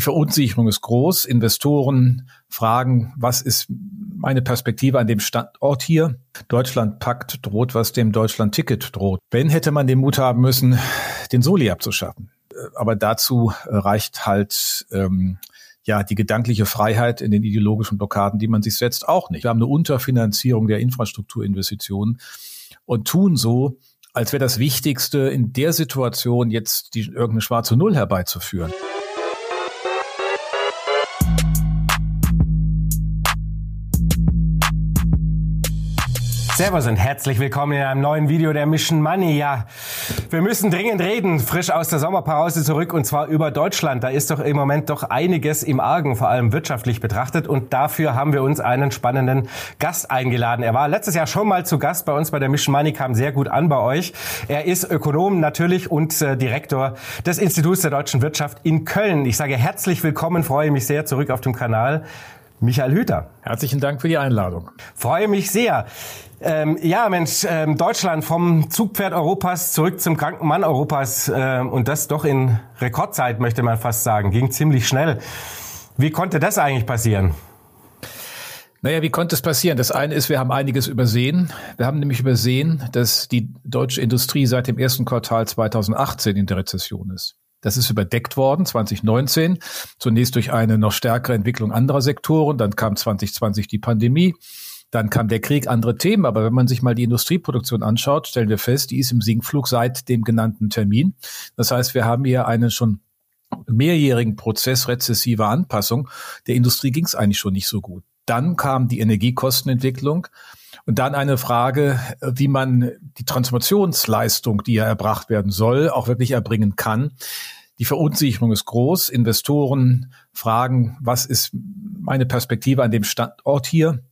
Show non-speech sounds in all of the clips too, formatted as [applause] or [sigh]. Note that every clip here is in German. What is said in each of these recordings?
Die Verunsicherung ist groß. Investoren fragen, was ist meine Perspektive an dem Standort hier? Deutschland packt, droht, was dem Deutschland-Ticket droht. Wenn hätte man den Mut haben müssen, den Soli abzuschaffen. Aber dazu reicht halt ähm, ja die gedankliche Freiheit in den ideologischen Blockaden, die man sich setzt, auch nicht. Wir haben eine Unterfinanzierung der Infrastrukturinvestitionen und tun so, als wäre das Wichtigste in der Situation jetzt die, irgendeine schwarze Null herbeizuführen. Servus und herzlich willkommen in einem neuen Video der Mission Money. Ja, wir müssen dringend reden, frisch aus der Sommerpause zurück und zwar über Deutschland. Da ist doch im Moment doch einiges im Argen, vor allem wirtschaftlich betrachtet und dafür haben wir uns einen spannenden Gast eingeladen. Er war letztes Jahr schon mal zu Gast bei uns bei der Mission Money, kam sehr gut an bei euch. Er ist Ökonom natürlich und äh, Direktor des Instituts der deutschen Wirtschaft in Köln. Ich sage herzlich willkommen, freue mich sehr zurück auf dem Kanal. Michael Hüter. Herzlichen Dank für die Einladung. Freue mich sehr. Ähm, ja, Mensch, ähm, Deutschland vom Zugpferd Europas zurück zum kranken Mann Europas ähm, und das doch in Rekordzeit, möchte man fast sagen. Ging ziemlich schnell. Wie konnte das eigentlich passieren? Naja, wie konnte es passieren? Das eine ist, wir haben einiges übersehen. Wir haben nämlich übersehen, dass die deutsche Industrie seit dem ersten Quartal 2018 in der Rezession ist. Das ist überdeckt worden 2019, zunächst durch eine noch stärkere Entwicklung anderer Sektoren, dann kam 2020 die Pandemie dann kam der Krieg, andere Themen. Aber wenn man sich mal die Industrieproduktion anschaut, stellen wir fest, die ist im Sinkflug seit dem genannten Termin. Das heißt, wir haben hier einen schon mehrjährigen Prozess rezessiver Anpassung. Der Industrie ging es eigentlich schon nicht so gut. Dann kam die Energiekostenentwicklung. Und dann eine Frage, wie man die Transformationsleistung, die ja erbracht werden soll, auch wirklich erbringen kann. Die Verunsicherung ist groß. Investoren fragen, was ist meine Perspektive an dem Standort hier?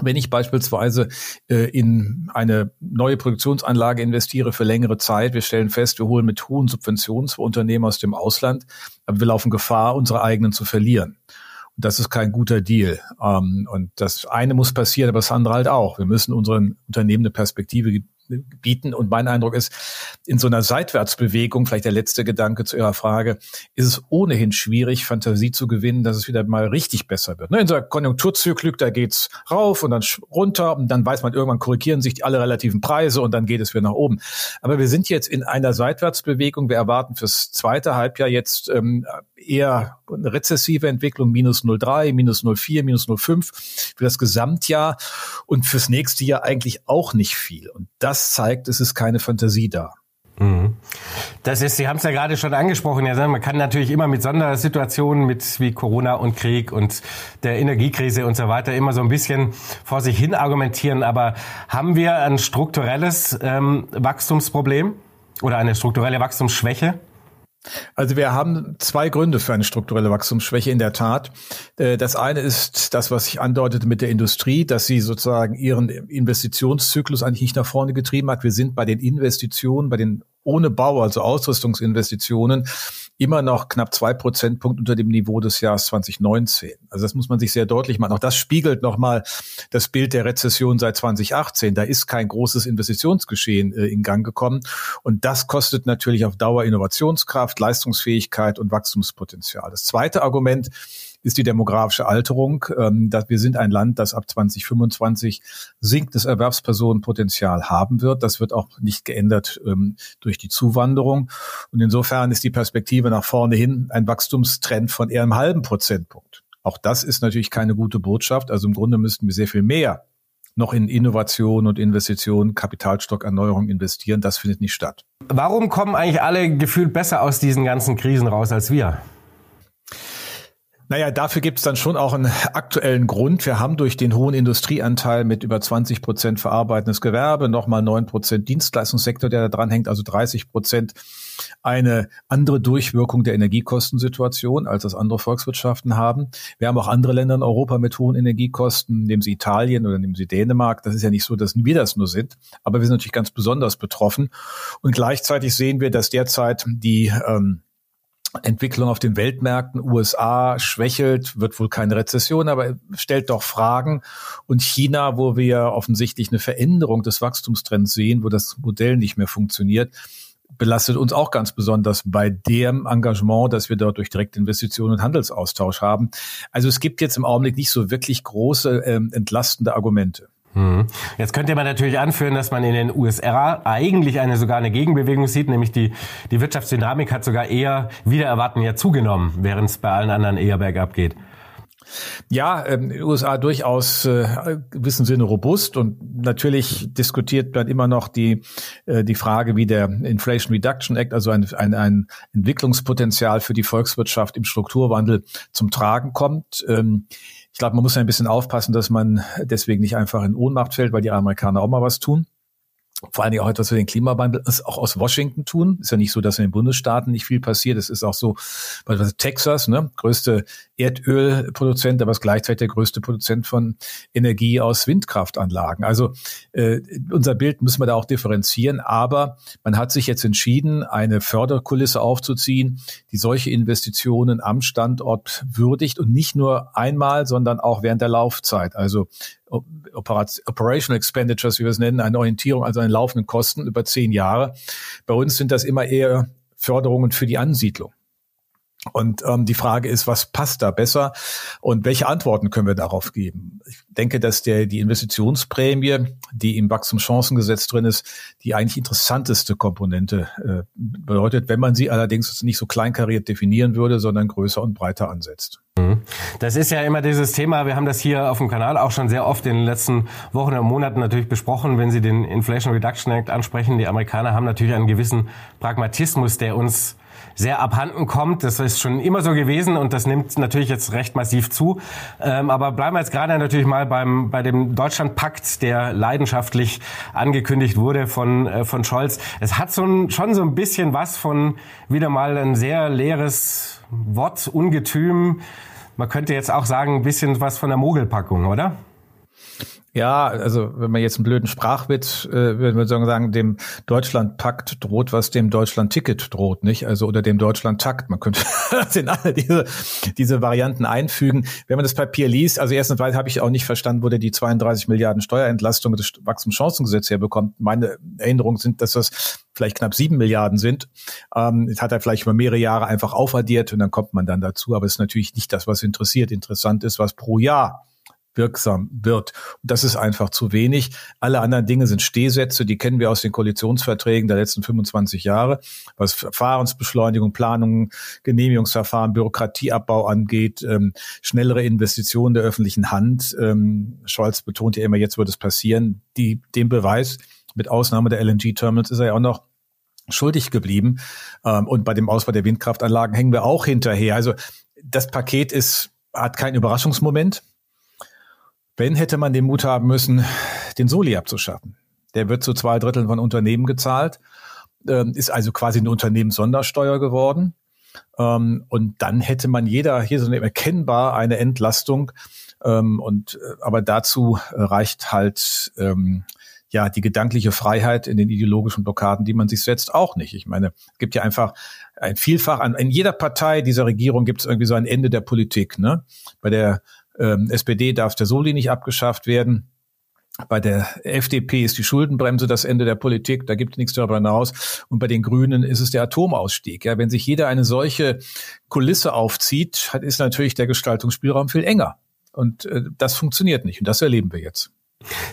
Wenn ich beispielsweise äh, in eine neue Produktionsanlage investiere für längere Zeit, wir stellen fest, wir holen mit hohen Subventionen für Unternehmen aus dem Ausland, aber wir laufen Gefahr, unsere eigenen zu verlieren. Das ist kein guter Deal. Ähm, und das eine muss passieren, aber das andere halt auch. Wir müssen unseren Unternehmen eine Perspektive bieten. Und mein Eindruck ist, in so einer Seitwärtsbewegung, vielleicht der letzte Gedanke zu Ihrer Frage, ist es ohnehin schwierig, Fantasie zu gewinnen, dass es wieder mal richtig besser wird. Ne, in so einer Konjunkturzyklük, da geht's rauf und dann runter und dann weiß man, irgendwann korrigieren sich alle relativen Preise und dann geht es wieder nach oben. Aber wir sind jetzt in einer Seitwärtsbewegung. Wir erwarten fürs zweite Halbjahr jetzt ähm, eher eine rezessive Entwicklung, minus 0,3, minus 0,4, minus 0,5 für das Gesamtjahr und fürs nächste Jahr eigentlich auch nicht viel. Und das zeigt, es ist keine Fantasie da. Mhm. Das ist, Sie haben es ja gerade schon angesprochen, man kann natürlich immer mit Sondersituationen, mit wie Corona und Krieg und der Energiekrise und so weiter immer so ein bisschen vor sich hin argumentieren, aber haben wir ein strukturelles ähm, Wachstumsproblem oder eine strukturelle Wachstumsschwäche? Also wir haben zwei Gründe für eine strukturelle Wachstumsschwäche in der Tat. Äh, das eine ist das, was ich andeutete mit der Industrie, dass sie sozusagen ihren Investitionszyklus eigentlich nicht nach vorne getrieben hat. Wir sind bei den Investitionen, bei den ohne Bau, also Ausrüstungsinvestitionen, immer noch knapp zwei Prozentpunkte unter dem Niveau des Jahres 2019. Also das muss man sich sehr deutlich machen. Auch das spiegelt nochmal das Bild der Rezession seit 2018. Da ist kein großes Investitionsgeschehen äh, in Gang gekommen. Und das kostet natürlich auf Dauer Innovationskraft, Leistungsfähigkeit und Wachstumspotenzial. Das zweite Argument ist die demografische Alterung. Ähm, dass wir sind ein Land, das ab 2025 sinkendes Erwerbspersonenpotenzial haben wird. Das wird auch nicht geändert ähm, durch die Zuwanderung. Und insofern ist die Perspektive nach vorne hin ein Wachstumstrend von eher einem halben Prozentpunkt. Auch das ist natürlich keine gute Botschaft. Also im Grunde müssten wir sehr viel mehr noch in Innovation und Investitionen, Kapitalstockerneuerung investieren. Das findet nicht statt. Warum kommen eigentlich alle gefühlt besser aus diesen ganzen Krisen raus als wir? Naja, dafür gibt es dann schon auch einen aktuellen Grund. Wir haben durch den hohen Industrieanteil mit über 20 Prozent verarbeitendes Gewerbe, nochmal neun Prozent Dienstleistungssektor, der da dran hängt, also 30 Prozent eine andere Durchwirkung der Energiekostensituation, als das andere Volkswirtschaften haben. Wir haben auch andere Länder in Europa mit hohen Energiekosten. Nehmen Sie Italien oder nehmen Sie Dänemark. Das ist ja nicht so, dass wir das nur sind. Aber wir sind natürlich ganz besonders betroffen. Und gleichzeitig sehen wir, dass derzeit die ähm, Entwicklung auf den Weltmärkten. USA schwächelt, wird wohl keine Rezession, aber stellt doch Fragen. Und China, wo wir offensichtlich eine Veränderung des Wachstumstrends sehen, wo das Modell nicht mehr funktioniert, belastet uns auch ganz besonders bei dem Engagement, dass wir dort durch Direktinvestitionen und Handelsaustausch haben. Also es gibt jetzt im Augenblick nicht so wirklich große ähm, entlastende Argumente. Hm. Jetzt könnte man natürlich anführen, dass man in den USA eigentlich eine sogar eine Gegenbewegung sieht, nämlich die, die Wirtschaftsdynamik hat sogar eher wieder erwarten ja zugenommen, während es bei allen anderen eher bergab geht. Ja, ähm, USA durchaus äh, gewissen Sinne robust und natürlich diskutiert man immer noch die äh, die Frage, wie der Inflation Reduction Act, also ein, ein, ein Entwicklungspotenzial für die Volkswirtschaft im Strukturwandel zum Tragen kommt. Ähm, ich glaube, man muss ein bisschen aufpassen, dass man deswegen nicht einfach in Ohnmacht fällt, weil die Amerikaner auch mal was tun vor allen Dingen auch etwas für den Klimawandel, auch aus Washington tun. Ist ja nicht so, dass in den Bundesstaaten nicht viel passiert. Es ist auch so, beispielsweise Texas, ne, größte Erdölproduzent, aber ist gleichzeitig der größte Produzent von Energie aus Windkraftanlagen. Also äh, unser Bild müssen wir da auch differenzieren, aber man hat sich jetzt entschieden, eine Förderkulisse aufzuziehen, die solche Investitionen am Standort würdigt und nicht nur einmal, sondern auch während der Laufzeit. Also Operational Expenditures, wie wir es nennen, eine Orientierung, also an laufenden Kosten über zehn Jahre. Bei uns sind das immer eher Förderungen für die Ansiedlung. Und ähm, die Frage ist, was passt da besser und welche Antworten können wir darauf geben? Ich denke, dass der die Investitionsprämie, die im Wachstumschancengesetz drin ist, die eigentlich interessanteste Komponente äh, bedeutet, wenn man sie allerdings nicht so kleinkariert definieren würde, sondern größer und breiter ansetzt. Mhm. Das ist ja immer dieses Thema, wir haben das hier auf dem Kanal auch schon sehr oft in den letzten Wochen und Monaten natürlich besprochen, wenn Sie den Inflation Reduction Act ansprechen. Die Amerikaner haben natürlich einen gewissen Pragmatismus, der uns sehr abhanden kommt. Das ist schon immer so gewesen und das nimmt natürlich jetzt recht massiv zu. Ähm, aber bleiben wir jetzt gerade natürlich mal beim, bei dem Deutschlandpakt, der leidenschaftlich angekündigt wurde von, äh, von Scholz. Es hat so ein, schon so ein bisschen was von wieder mal ein sehr leeres Wort, Ungetüm. Man könnte jetzt auch sagen, ein bisschen was von der Mogelpackung, oder? Ja, also wenn man jetzt einen blöden Sprachwitz, äh, würde man sagen, dem Deutschlandpakt droht, was dem Deutschland-Ticket droht, nicht? Also oder dem Deutschland-Takt. Man könnte [laughs] in alle diese, diese Varianten einfügen. Wenn man das Papier liest, also erstens weil habe ich auch nicht verstanden, wo der die 32 Milliarden Steuerentlastung des Wachstumschancengesetzes herbekommt. Meine Erinnerungen sind, dass das vielleicht knapp sieben Milliarden sind. Ähm, das hat er vielleicht über mehrere Jahre einfach aufaddiert und dann kommt man dann dazu. Aber es ist natürlich nicht das, was interessiert. Interessant ist, was pro Jahr wirksam wird. Und das ist einfach zu wenig. Alle anderen Dinge sind Stehsätze, die kennen wir aus den Koalitionsverträgen der letzten 25 Jahre, was Verfahrensbeschleunigung, Planung, Genehmigungsverfahren, Bürokratieabbau angeht, ähm, schnellere Investitionen der öffentlichen Hand. Ähm, Scholz betont ja immer, jetzt wird es passieren. Die, den Beweis, mit Ausnahme der LNG-Terminals, ist er ja auch noch schuldig geblieben. Ähm, und bei dem Ausbau der Windkraftanlagen hängen wir auch hinterher. Also das Paket ist, hat keinen Überraschungsmoment. Wenn hätte man den Mut haben müssen, den Soli abzuschaffen. Der wird zu zwei Dritteln von Unternehmen gezahlt, ähm, ist also quasi eine Unternehmenssondersteuer geworden. Ähm, und dann hätte man jeder hier so erkennbar eine Entlastung. Ähm, und äh, aber dazu reicht halt ja die gedankliche Freiheit in den ideologischen Blockaden, die man sich setzt, auch nicht. Ich meine, es gibt ja einfach ein Vielfach an in jeder Partei dieser Regierung gibt es irgendwie so ein Ende der Politik. Ne? Bei der ähm, SPD darf der Soli nicht abgeschafft werden. Bei der FDP ist die Schuldenbremse das Ende der Politik, da gibt es nichts darüber hinaus. Und bei den Grünen ist es der Atomausstieg. Ja, wenn sich jeder eine solche Kulisse aufzieht, ist natürlich der Gestaltungsspielraum viel enger. Und äh, das funktioniert nicht. Und das erleben wir jetzt.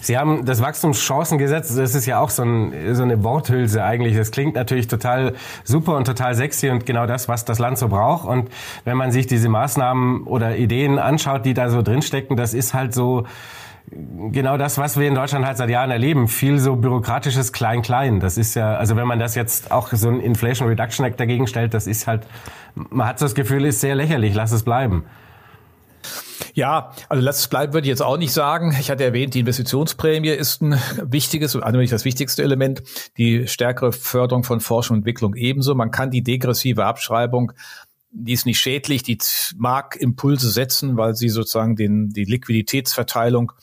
Sie haben das Wachstumschancengesetz, das ist ja auch so, ein, so, eine Worthülse eigentlich. Das klingt natürlich total super und total sexy und genau das, was das Land so braucht. Und wenn man sich diese Maßnahmen oder Ideen anschaut, die da so drinstecken, das ist halt so genau das, was wir in Deutschland halt seit Jahren erleben. Viel so bürokratisches Klein-Klein. Das ist ja, also wenn man das jetzt auch so ein Inflation Reduction Act dagegen stellt, das ist halt, man hat so das Gefühl, ist sehr lächerlich, lass es bleiben. Ja, also lass es bleiben würde ich jetzt auch nicht sagen. Ich hatte erwähnt, die Investitionsprämie ist ein wichtiges, also nicht das wichtigste Element. Die stärkere Förderung von Forschung und Entwicklung ebenso. Man kann die degressive Abschreibung die ist nicht schädlich, die mag Impulse setzen, weil sie sozusagen den, die Liquiditätsverteilung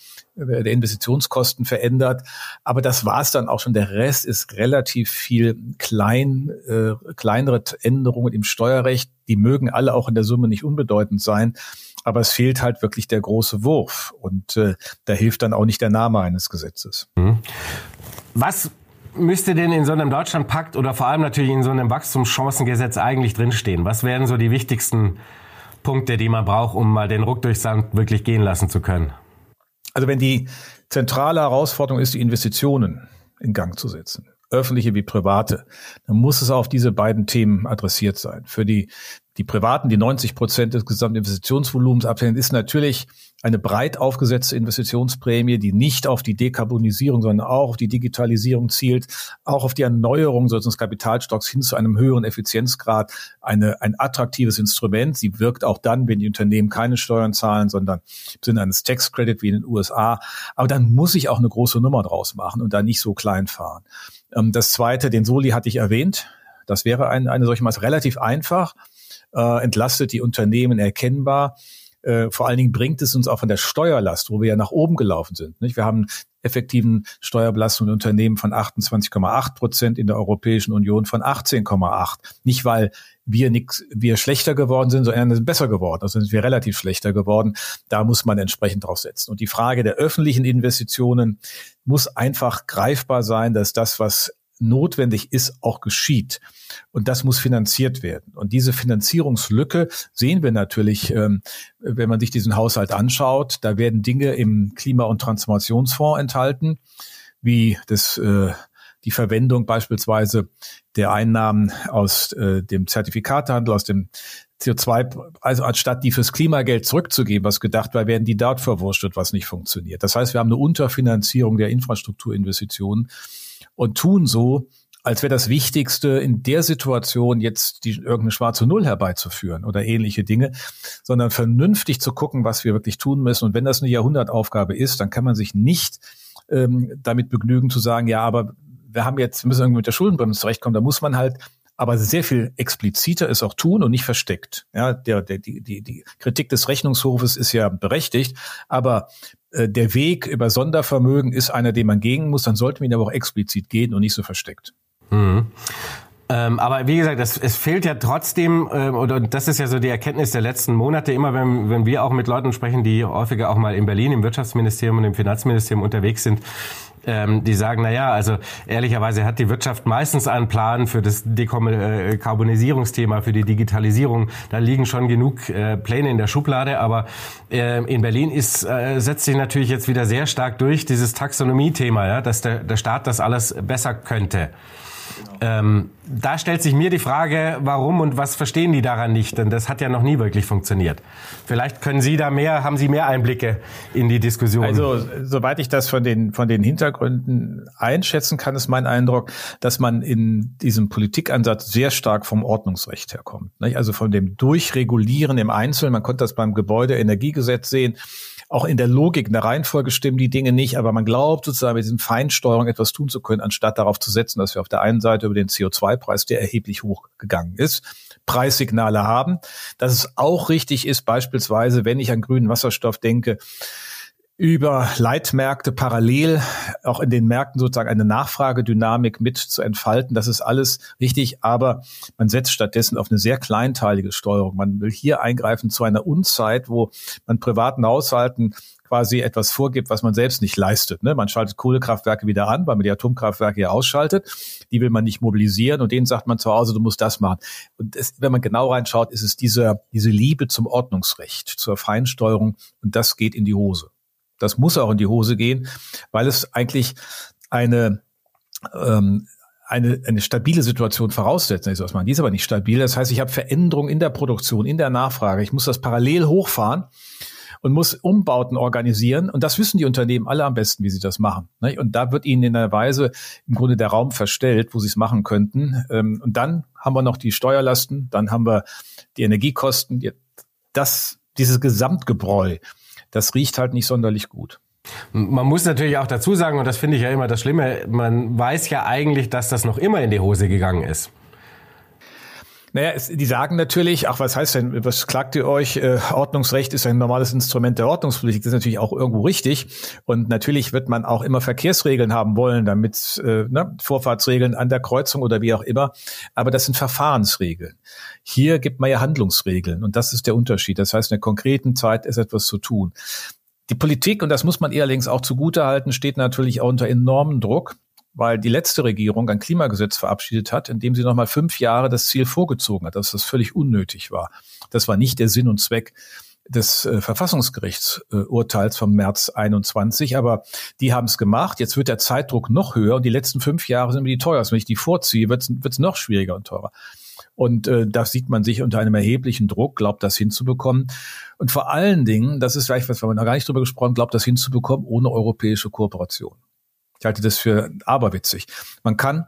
der Investitionskosten verändert. Aber das war es dann auch schon. Der Rest ist relativ viel klein, äh, kleinere Änderungen im Steuerrecht. Die mögen alle auch in der Summe nicht unbedeutend sein aber es fehlt halt wirklich der große Wurf und äh, da hilft dann auch nicht der Name eines Gesetzes. Mhm. Was müsste denn in so einem Deutschlandpakt oder vor allem natürlich in so einem Wachstumschancengesetz eigentlich drinstehen? Was wären so die wichtigsten Punkte, die man braucht, um mal den Ruck durchs Sand wirklich gehen lassen zu können? Also wenn die zentrale Herausforderung ist, die Investitionen in Gang zu setzen, öffentliche wie private, dann muss es auf diese beiden Themen adressiert sein. Für die, die Privaten, die 90 Prozent des gesamten Investitionsvolumens abhängen, ist natürlich eine breit aufgesetzte Investitionsprämie, die nicht auf die Dekarbonisierung, sondern auch auf die Digitalisierung zielt, auch auf die Erneuerung des Kapitalstocks hin zu einem höheren Effizienzgrad, eine, ein attraktives Instrument. Sie wirkt auch dann, wenn die Unternehmen keine Steuern zahlen, sondern im Sinne eines Tax Credit wie in den USA. Aber dann muss ich auch eine große Nummer draus machen und da nicht so klein fahren. Ähm, das zweite, den Soli hatte ich erwähnt. Das wäre ein, eine solche Maß relativ einfach, äh, entlastet die Unternehmen erkennbar äh, vor allen Dingen bringt es uns auch von der Steuerlast, wo wir ja nach oben gelaufen sind. Nicht? Wir haben effektiven Steuerbelastung in Unternehmen von 28,8 Prozent in der Europäischen Union von 18,8. Nicht weil wir nix, wir schlechter geworden sind, sondern sind besser geworden. Also sind wir relativ schlechter geworden. Da muss man entsprechend drauf setzen. Und die Frage der öffentlichen Investitionen muss einfach greifbar sein, dass das, was notwendig ist, auch geschieht. Und das muss finanziert werden. Und diese Finanzierungslücke sehen wir natürlich, ähm, wenn man sich diesen Haushalt anschaut. Da werden Dinge im Klima- und Transformationsfonds enthalten, wie das äh, die Verwendung beispielsweise der Einnahmen aus äh, dem Zertifikatehandel, aus dem CO2, also anstatt die fürs Klimageld zurückzugeben, was gedacht war, werden die dort verwurstet, was nicht funktioniert. Das heißt, wir haben eine Unterfinanzierung der Infrastrukturinvestitionen und tun so, als wäre das Wichtigste in der Situation jetzt die irgendeine schwarze Null herbeizuführen oder ähnliche Dinge, sondern vernünftig zu gucken, was wir wirklich tun müssen. Und wenn das eine Jahrhundertaufgabe ist, dann kann man sich nicht ähm, damit begnügen zu sagen, ja, aber wir haben jetzt, müssen irgendwie mit der Schuldenbremse zurechtkommen. Da muss man halt aber sehr viel expliziter es auch tun und nicht versteckt. Ja, der, der, die, die, die Kritik des Rechnungshofes ist ja berechtigt, aber der Weg über Sondervermögen ist einer, den man gehen muss, dann sollte man ihn aber auch explizit gehen und nicht so versteckt. Mhm. Ähm, aber wie gesagt, es, es fehlt ja trotzdem, äh, oder das ist ja so die Erkenntnis der letzten Monate, immer wenn, wenn wir auch mit Leuten sprechen, die häufiger auch mal in Berlin im Wirtschaftsministerium und im Finanzministerium unterwegs sind, ähm, die sagen, na ja, also ehrlicherweise hat die Wirtschaft meistens einen Plan für das Dekarbonisierungsthema, für die Digitalisierung. Da liegen schon genug äh, Pläne in der Schublade, aber äh, in Berlin ist, äh, setzt sich natürlich jetzt wieder sehr stark durch dieses Taxonomie-Thema, ja, dass der, der Staat das alles besser könnte. Ähm, da stellt sich mir die Frage, warum und was verstehen die daran nicht? Denn das hat ja noch nie wirklich funktioniert. Vielleicht können Sie da mehr, haben Sie mehr Einblicke in die Diskussion. Also, soweit ich das von den, von den Hintergründen einschätzen kann, ist mein Eindruck, dass man in diesem Politikansatz sehr stark vom Ordnungsrecht herkommt. Also von dem Durchregulieren im Einzelnen. Man konnte das beim Gebäudeenergiegesetz sehen auch in der Logik, in der Reihenfolge stimmen die Dinge nicht, aber man glaubt sozusagen mit diesem Feinsteuerung etwas tun zu können, anstatt darauf zu setzen, dass wir auf der einen Seite über den CO2-Preis, der erheblich hochgegangen ist, Preissignale haben. Dass es auch richtig ist, beispielsweise, wenn ich an grünen Wasserstoff denke, über Leitmärkte parallel auch in den Märkten sozusagen eine Nachfragedynamik mit zu entfalten. Das ist alles richtig, aber man setzt stattdessen auf eine sehr kleinteilige Steuerung. Man will hier eingreifen zu einer Unzeit, wo man privaten Haushalten quasi etwas vorgibt, was man selbst nicht leistet. Ne? Man schaltet Kohlekraftwerke wieder an, weil man die Atomkraftwerke ja ausschaltet. Die will man nicht mobilisieren und denen sagt man zu Hause, du musst das machen. Und es, wenn man genau reinschaut, ist es diese, diese Liebe zum Ordnungsrecht, zur Feinsteuerung und das geht in die Hose. Das muss auch in die Hose gehen, weil es eigentlich eine ähm, eine, eine stabile Situation voraussetzt. was man. Die ist aber nicht stabil. Das heißt, ich habe Veränderungen in der Produktion, in der Nachfrage. Ich muss das parallel hochfahren und muss Umbauten organisieren. Und das wissen die Unternehmen alle am besten, wie sie das machen. Und da wird ihnen in einer Weise im Grunde der Raum verstellt, wo sie es machen könnten. Ähm, und dann haben wir noch die Steuerlasten, dann haben wir die Energiekosten. Das, dieses Gesamtgebräu, das riecht halt nicht sonderlich gut. Man muss natürlich auch dazu sagen, und das finde ich ja immer das Schlimme, man weiß ja eigentlich, dass das noch immer in die Hose gegangen ist. Naja, es, die sagen natürlich, ach, was heißt denn, was klagt ihr euch? Äh, Ordnungsrecht ist ein normales Instrument der Ordnungspolitik. Das ist natürlich auch irgendwo richtig. Und natürlich wird man auch immer Verkehrsregeln haben wollen, damit äh, ne, Vorfahrtsregeln an der Kreuzung oder wie auch immer. Aber das sind Verfahrensregeln. Hier gibt man ja Handlungsregeln. Und das ist der Unterschied. Das heißt, in der konkreten Zeit ist etwas zu tun. Die Politik, und das muss man ehrlich auch zugutehalten, steht natürlich auch unter enormem Druck weil die letzte Regierung ein Klimagesetz verabschiedet hat, in dem sie nochmal fünf Jahre das Ziel vorgezogen hat, dass das völlig unnötig war. Das war nicht der Sinn und Zweck des äh, Verfassungsgerichtsurteils äh, vom März 21, aber die haben es gemacht. Jetzt wird der Zeitdruck noch höher und die letzten fünf Jahre sind mir die teuersten. Wenn ich die vorziehe, wird es noch schwieriger und teurer. Und äh, da sieht man sich unter einem erheblichen Druck, glaubt das hinzubekommen. Und vor allen Dingen, das ist vielleicht was, wir noch gar nicht drüber gesprochen, glaubt das hinzubekommen ohne europäische Kooperation. Ich halte das für aberwitzig. Man kann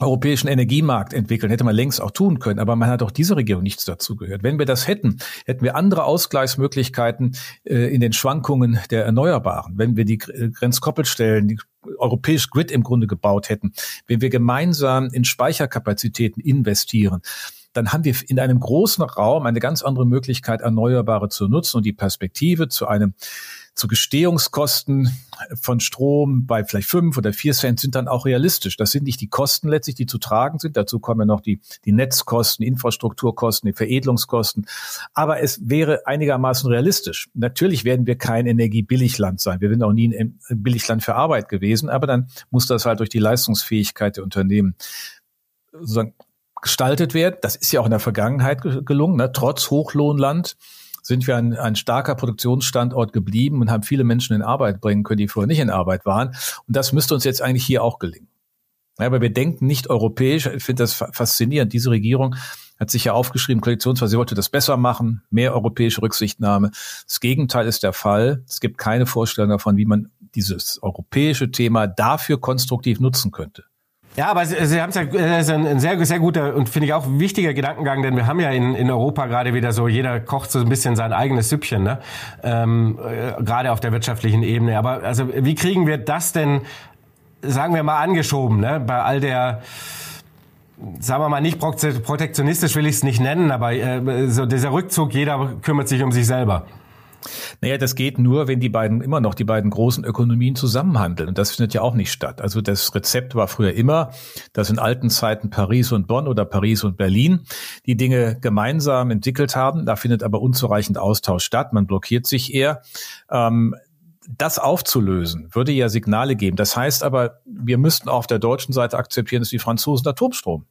europäischen Energiemarkt entwickeln, hätte man längst auch tun können, aber man hat auch diese Regierung nichts dazu gehört. Wenn wir das hätten, hätten wir andere Ausgleichsmöglichkeiten äh, in den Schwankungen der Erneuerbaren. Wenn wir die Grenzkoppelstellen, die europäisch Grid im Grunde gebaut hätten, wenn wir gemeinsam in Speicherkapazitäten investieren, dann haben wir in einem großen Raum eine ganz andere Möglichkeit, Erneuerbare zu nutzen und die Perspektive zu einem zu Gestehungskosten von Strom bei vielleicht fünf oder vier Cent sind dann auch realistisch. Das sind nicht die Kosten letztlich, die zu tragen sind. Dazu kommen ja noch die, die Netzkosten, Infrastrukturkosten, die Veredelungskosten. Aber es wäre einigermaßen realistisch. Natürlich werden wir kein Energiebilligland sein. Wir sind auch nie ein Billigland für Arbeit gewesen. Aber dann muss das halt durch die Leistungsfähigkeit der Unternehmen sozusagen gestaltet werden. Das ist ja auch in der Vergangenheit gelungen, ne? trotz Hochlohnland sind wir ein, ein starker Produktionsstandort geblieben und haben viele Menschen in Arbeit bringen können, die vorher nicht in Arbeit waren. Und das müsste uns jetzt eigentlich hier auch gelingen. Ja, aber wir denken nicht europäisch. Ich finde das faszinierend. Diese Regierung hat sich ja aufgeschrieben, Koalitionsweise, sie wollte das besser machen, mehr europäische Rücksichtnahme. Das Gegenteil ist der Fall. Es gibt keine Vorstellung davon, wie man dieses europäische Thema dafür konstruktiv nutzen könnte. Ja, aber Sie, Sie haben es ja das ist ein sehr, sehr guter und finde ich auch wichtiger Gedankengang, denn wir haben ja in, in Europa gerade wieder so, jeder kocht so ein bisschen sein eigenes Süppchen, ne? ähm, äh, gerade auf der wirtschaftlichen Ebene. Aber also wie kriegen wir das denn, sagen wir mal, angeschoben, ne? bei all der sagen wir mal nicht protektionistisch will ich es nicht nennen, aber äh, so dieser Rückzug, jeder kümmert sich um sich selber. Naja, das geht nur, wenn die beiden immer noch die beiden großen Ökonomien zusammenhandeln. Und das findet ja auch nicht statt. Also das Rezept war früher immer, dass in alten Zeiten Paris und Bonn oder Paris und Berlin die Dinge gemeinsam entwickelt haben. Da findet aber unzureichend Austausch statt. Man blockiert sich eher. Ähm, das aufzulösen, würde ja Signale geben. Das heißt aber, wir müssten auch auf der deutschen Seite akzeptieren, dass die Franzosen Atomstrom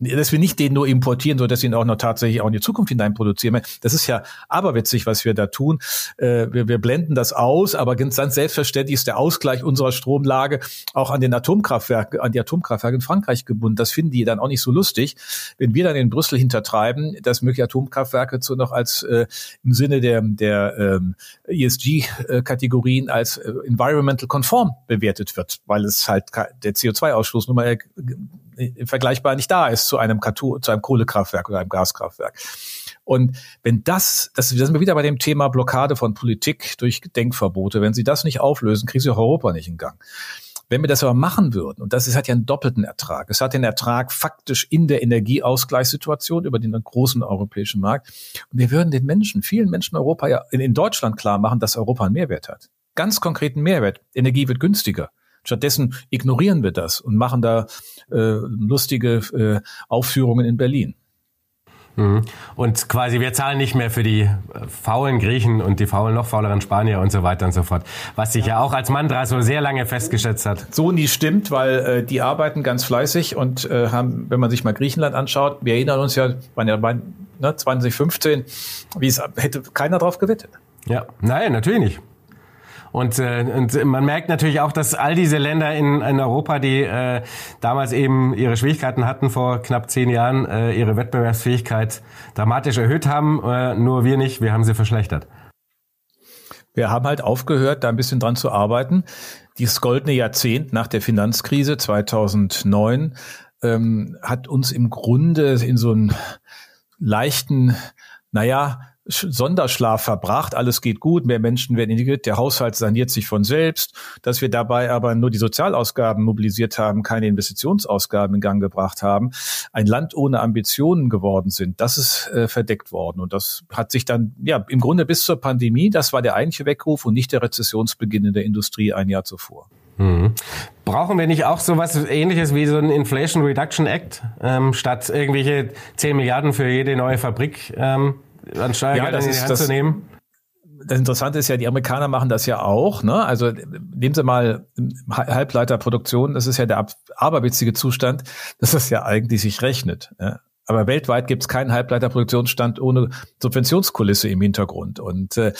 dass wir nicht den nur importieren, so dass sie ihn auch noch tatsächlich auch in die Zukunft hinein produzieren. Das ist ja aberwitzig, was wir da tun. Äh, wir, wir blenden das aus, aber ganz selbstverständlich ist der Ausgleich unserer Stromlage auch an den Atomkraftwerken, an die Atomkraftwerke in Frankreich gebunden. Das finden die dann auch nicht so lustig, wenn wir dann in Brüssel hintertreiben, dass mögliche Atomkraftwerke zu noch als äh, im Sinne der der ähm, ESG-Kategorien als äh, environmental conform bewertet wird, weil es halt der CO2-Ausstoß nun mal vergleichbar nicht da ist zu einem, Katu zu einem Kohlekraftwerk oder einem Gaskraftwerk. Und wenn das, das, das sind wir wieder bei dem Thema Blockade von Politik durch Denkverbote, wenn Sie das nicht auflösen, kriegen Sie auch Europa nicht in Gang. Wenn wir das aber machen würden, und das ist, hat ja einen doppelten Ertrag. Es hat den Ertrag faktisch in der Energieausgleichssituation über den großen europäischen Markt. Und wir würden den Menschen, vielen Menschen in Europa ja in, in Deutschland klar machen, dass Europa einen Mehrwert hat. Ganz konkreten Mehrwert. Energie wird günstiger. Stattdessen ignorieren wir das und machen da äh, lustige äh, Aufführungen in Berlin. Und quasi wir zahlen nicht mehr für die äh, faulen Griechen und die faulen noch fauleren Spanier und so weiter und so fort. Was sich ja, ja auch als Mantra so sehr lange festgesetzt hat. So nie stimmt, weil äh, die arbeiten ganz fleißig und äh, haben, wenn man sich mal Griechenland anschaut, wir erinnern uns ja, waren ja bei ne, 2015, wie es hätte keiner drauf gewettet. Ja, nein, natürlich nicht. Und, äh, und man merkt natürlich auch, dass all diese Länder in, in Europa, die äh, damals eben ihre Schwierigkeiten hatten vor knapp zehn Jahren, äh, ihre Wettbewerbsfähigkeit dramatisch erhöht haben. Äh, nur wir nicht, wir haben sie verschlechtert. Wir haben halt aufgehört, da ein bisschen dran zu arbeiten. Dieses goldene Jahrzehnt nach der Finanzkrise 2009 ähm, hat uns im Grunde in so einen leichten, naja, Sonderschlaf verbracht, alles geht gut, mehr Menschen werden integriert, der Haushalt saniert sich von selbst, dass wir dabei aber nur die Sozialausgaben mobilisiert haben, keine Investitionsausgaben in Gang gebracht haben, ein Land ohne Ambitionen geworden sind, das ist äh, verdeckt worden und das hat sich dann ja im Grunde bis zur Pandemie, das war der eigentliche Weckruf und nicht der Rezessionsbeginn in der Industrie ein Jahr zuvor. Mhm. Brauchen wir nicht auch so was ähnliches wie so ein Inflation Reduction Act, ähm, statt irgendwelche 10 Milliarden für jede neue Fabrik ähm, an Steuergeldern ja, in die Hand das, zu nehmen? das Interessante ist ja, die Amerikaner machen das ja auch. Ne? Also nehmen Sie mal Halbleiterproduktion, das ist ja der aberwitzige Zustand, dass das ja eigentlich sich rechnet. Ja? Aber weltweit gibt es keinen Halbleiterproduktionsstand ohne Subventionskulisse im Hintergrund. Und äh,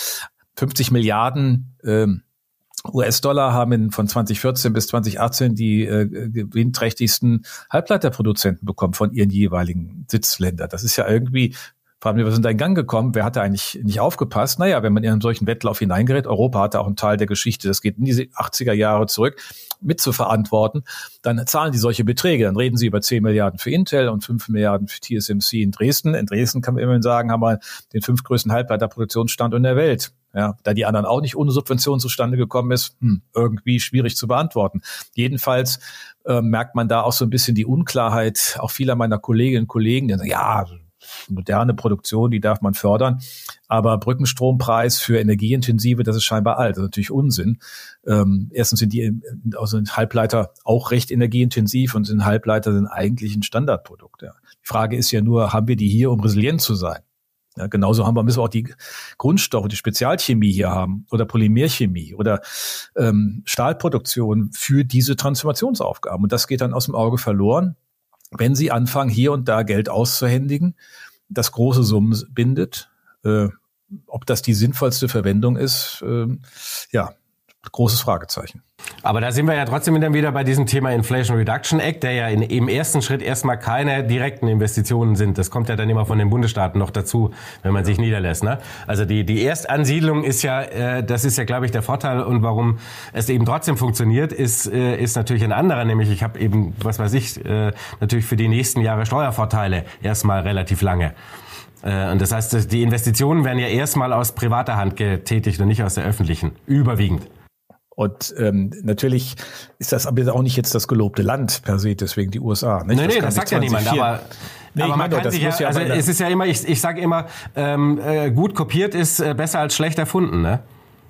50 Milliarden äh, US-Dollar haben in, von 2014 bis 2018 die äh, gewinnträchtigsten Halbleiterproduzenten bekommen von ihren jeweiligen Sitzländern. Das ist ja irgendwie fragen wir, was sind da in Gang gekommen? Wer hat da eigentlich nicht aufgepasst? Naja, wenn man in einen solchen Wettlauf hineingerät, Europa hatte auch einen Teil der Geschichte, das geht in diese 80er Jahre zurück, mit zu verantworten, dann zahlen die solche Beträge. Dann reden sie über 10 Milliarden für Intel und 5 Milliarden für TSMC in Dresden. In Dresden kann man immerhin sagen, haben wir den fünftgrößten in der Welt. Ja, da die anderen auch nicht ohne Subvention zustande gekommen ist, hm, irgendwie schwierig zu beantworten. Jedenfalls äh, merkt man da auch so ein bisschen die Unklarheit auch vieler meiner Kolleginnen und Kollegen, die sagen, ja, moderne Produktion, die darf man fördern. Aber Brückenstrompreis für Energieintensive, das ist scheinbar alt. Das ist natürlich Unsinn. Ähm, erstens sind die also Halbleiter auch recht energieintensiv und sind Halbleiter sind eigentlich ein Standardprodukt. Ja. Die Frage ist ja nur, haben wir die hier, um resilient zu sein? Ja, genauso haben wir, müssen wir auch die Grundstoffe, die Spezialchemie hier haben oder Polymerchemie oder ähm, Stahlproduktion für diese Transformationsaufgaben. Und das geht dann aus dem Auge verloren wenn sie anfangen, hier und da Geld auszuhändigen, das große Summen bindet, äh, ob das die sinnvollste Verwendung ist, äh, ja, großes Fragezeichen. Aber da sind wir ja trotzdem dann wieder bei diesem Thema Inflation Reduction Act, der ja in, im ersten Schritt erstmal keine direkten Investitionen sind. Das kommt ja dann immer von den Bundesstaaten noch dazu, wenn man sich niederlässt. Ne? Also die, die Erstansiedlung ist ja, äh, das ist ja, glaube ich, der Vorteil und warum es eben trotzdem funktioniert, ist, äh, ist natürlich ein anderer. Nämlich ich habe eben, was weiß ich, äh, natürlich für die nächsten Jahre Steuervorteile erstmal relativ lange. Äh, und das heißt, die Investitionen werden ja erstmal aus privater Hand getätigt und nicht aus der öffentlichen, überwiegend. Und ähm, natürlich ist das aber auch nicht jetzt das gelobte Land per se, deswegen die USA. Nicht? Nee, nee, das, das sagt ja niemand, aber Nee, aber man kann sich ja, also es ist ja immer, ich, ich sage immer, ähm, äh, gut kopiert ist äh, besser als schlecht erfunden, ne?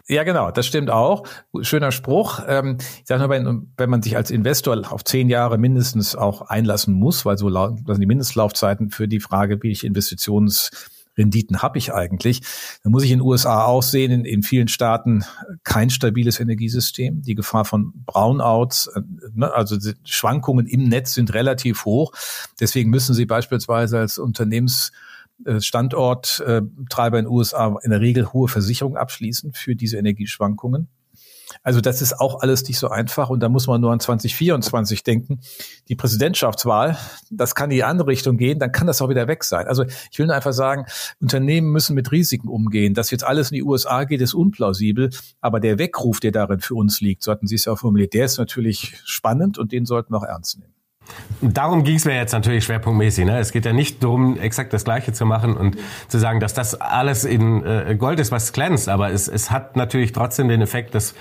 Ja, genau, das stimmt auch. Schöner Spruch. Ähm, ich sage nur, wenn, wenn man sich als Investor auf zehn Jahre mindestens auch einlassen muss, weil so das sind die Mindestlaufzeiten für die Frage, wie ich Investitions Renditen habe ich eigentlich? Da muss ich in den USA auch sehen, in, in vielen Staaten kein stabiles Energiesystem. Die Gefahr von Brownouts, äh, ne, also Schwankungen im Netz sind relativ hoch. Deswegen müssen Sie beispielsweise als Unternehmens Standorttreiber in den USA in der Regel hohe Versicherungen abschließen für diese Energieschwankungen. Also das ist auch alles nicht so einfach und da muss man nur an 2024 denken. Die Präsidentschaftswahl, das kann in die andere Richtung gehen, dann kann das auch wieder weg sein. Also ich will nur einfach sagen, Unternehmen müssen mit Risiken umgehen. Dass jetzt alles in die USA geht, ist unplausibel, aber der Weckruf, der darin für uns liegt, so hatten Sie es ja formuliert, der ist natürlich spannend und den sollten wir auch ernst nehmen. Darum ging es mir jetzt natürlich schwerpunktmäßig. Ne? Es geht ja nicht darum, exakt das Gleiche zu machen und zu sagen, dass das alles in äh, Gold ist, was glänzt. Aber es, es hat natürlich trotzdem den Effekt, dass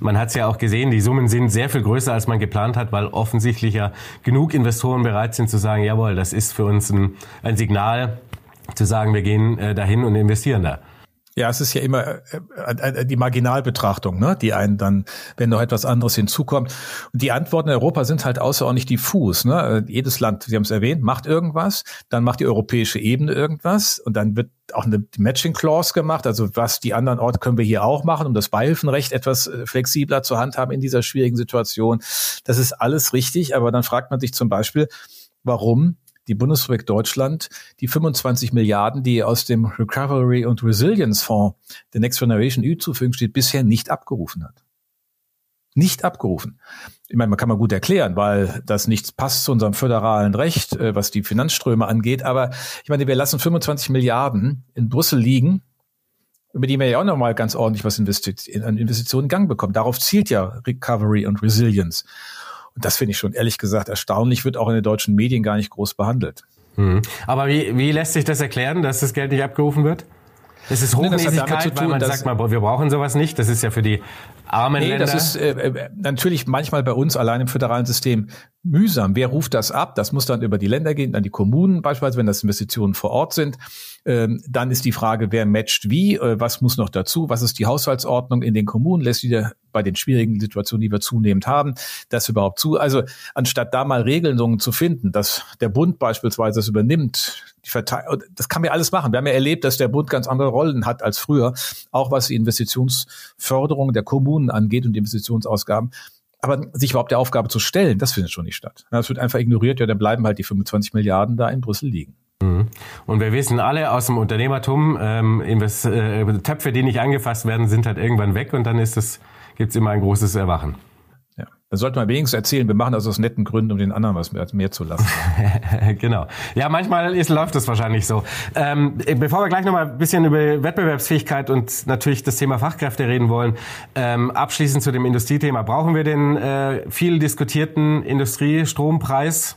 man hat es ja auch gesehen, die Summen sind sehr viel größer, als man geplant hat, weil offensichtlich ja genug Investoren bereit sind zu sagen, jawohl, das ist für uns ein, ein Signal, zu sagen, wir gehen äh, dahin und investieren da. Ja, es ist ja immer äh, äh, äh, die Marginalbetrachtung, ne, die einen dann, wenn noch etwas anderes hinzukommt. Und die Antworten in Europa sind halt außerordentlich diffus. Ne? Jedes Land, Sie haben es erwähnt, macht irgendwas, dann macht die europäische Ebene irgendwas und dann wird auch eine Matching Clause gemacht, also was die anderen Orte können wir hier auch machen, um das Beihilfenrecht etwas flexibler zu handhaben in dieser schwierigen Situation. Das ist alles richtig, aber dann fragt man sich zum Beispiel, warum die Bundesrepublik Deutschland die 25 Milliarden, die aus dem Recovery und Resilience Fonds der Next Generation EU zur Verfügung steht, bisher nicht abgerufen hat. Nicht abgerufen. Ich meine, man kann mal gut erklären, weil das nichts passt zu unserem föderalen Recht, äh, was die Finanzströme angeht. Aber ich meine, wir lassen 25 Milliarden in Brüssel liegen, über die wir ja auch nochmal ganz ordentlich was an Investitionen in Gang bekommen. Darauf zielt ja Recovery und Resilience. Und das finde ich schon ehrlich gesagt erstaunlich, wird auch in den deutschen Medien gar nicht groß behandelt. Mhm. Aber wie, wie lässt sich das erklären, dass das Geld nicht abgerufen wird? Es ist Hochnäsigkeit, tun, weil man sagt mal, wir brauchen sowas nicht. Das ist ja für die armen nee, Länder. Das ist äh, äh, natürlich manchmal bei uns allein im föderalen System mühsam. Wer ruft das ab? Das muss dann über die Länder gehen, dann die Kommunen beispielsweise, wenn das Investitionen vor Ort sind. Ähm, dann ist die Frage, wer matcht wie, äh, was muss noch dazu, was ist die Haushaltsordnung in den Kommunen, lässt die der bei den schwierigen Situationen, die wir zunehmend haben, das überhaupt zu. Also anstatt da mal Regelungen zu finden, dass der Bund beispielsweise das übernimmt, die das kann man alles machen. Wir haben ja erlebt, dass der Bund ganz andere Rollen hat als früher, auch was die Investitionsförderung der Kommunen angeht und die Investitionsausgaben. Aber sich überhaupt der Aufgabe zu stellen, das findet schon nicht statt. Das wird einfach ignoriert, ja, dann bleiben halt die 25 Milliarden da in Brüssel liegen. Mhm. Und wir wissen alle aus dem Unternehmertum, ähm, äh, Töpfe, die nicht angefasst werden, sind halt irgendwann weg und dann ist es, gibt's immer ein großes Erwachen. Dann sollte man wenigstens erzählen, wir machen das aus netten Gründen, um den anderen was mehr, mehr zu lassen. [laughs] genau. Ja, manchmal ist, läuft das wahrscheinlich so. Ähm, bevor wir gleich nochmal ein bisschen über Wettbewerbsfähigkeit und natürlich das Thema Fachkräfte reden wollen, ähm, abschließend zu dem Industriethema. Brauchen wir den äh, viel diskutierten Industriestrompreis?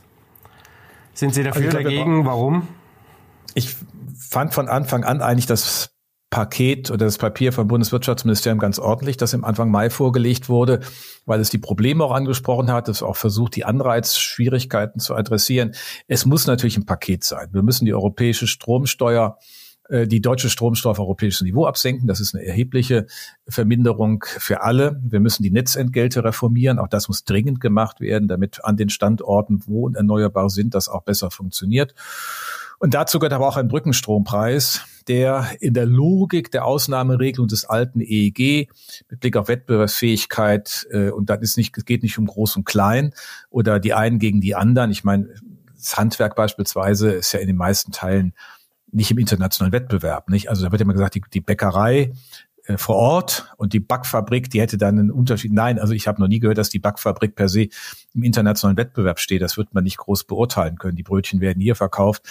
Sind Sie dafür, also dagegen? Warum? Ich fand von Anfang an eigentlich das Paket oder das Papier vom Bundeswirtschaftsministerium ganz ordentlich, das im Anfang Mai vorgelegt wurde, weil es die Probleme auch angesprochen hat, es auch versucht, die Anreizschwierigkeiten zu adressieren. Es muss natürlich ein Paket sein. Wir müssen die europäische Stromsteuer äh, die deutsche Stromsteuer auf europäischem Niveau absenken. Das ist eine erhebliche Verminderung für alle. Wir müssen die Netzentgelte reformieren. Auch das muss dringend gemacht werden, damit an den Standorten, wo erneuerbar sind, das auch besser funktioniert. Und dazu gehört aber auch ein Brückenstrompreis, der in der Logik der Ausnahmeregelung des alten EEG mit Blick auf Wettbewerbsfähigkeit äh, und dann ist nicht, es geht nicht um Groß und Klein oder die einen gegen die anderen. Ich meine, das Handwerk beispielsweise ist ja in den meisten Teilen nicht im internationalen Wettbewerb. Nicht? Also da wird immer gesagt, die, die Bäckerei vor Ort und die Backfabrik, die hätte dann einen Unterschied. Nein, also ich habe noch nie gehört, dass die Backfabrik per se im internationalen Wettbewerb steht. Das wird man nicht groß beurteilen können. Die Brötchen werden hier verkauft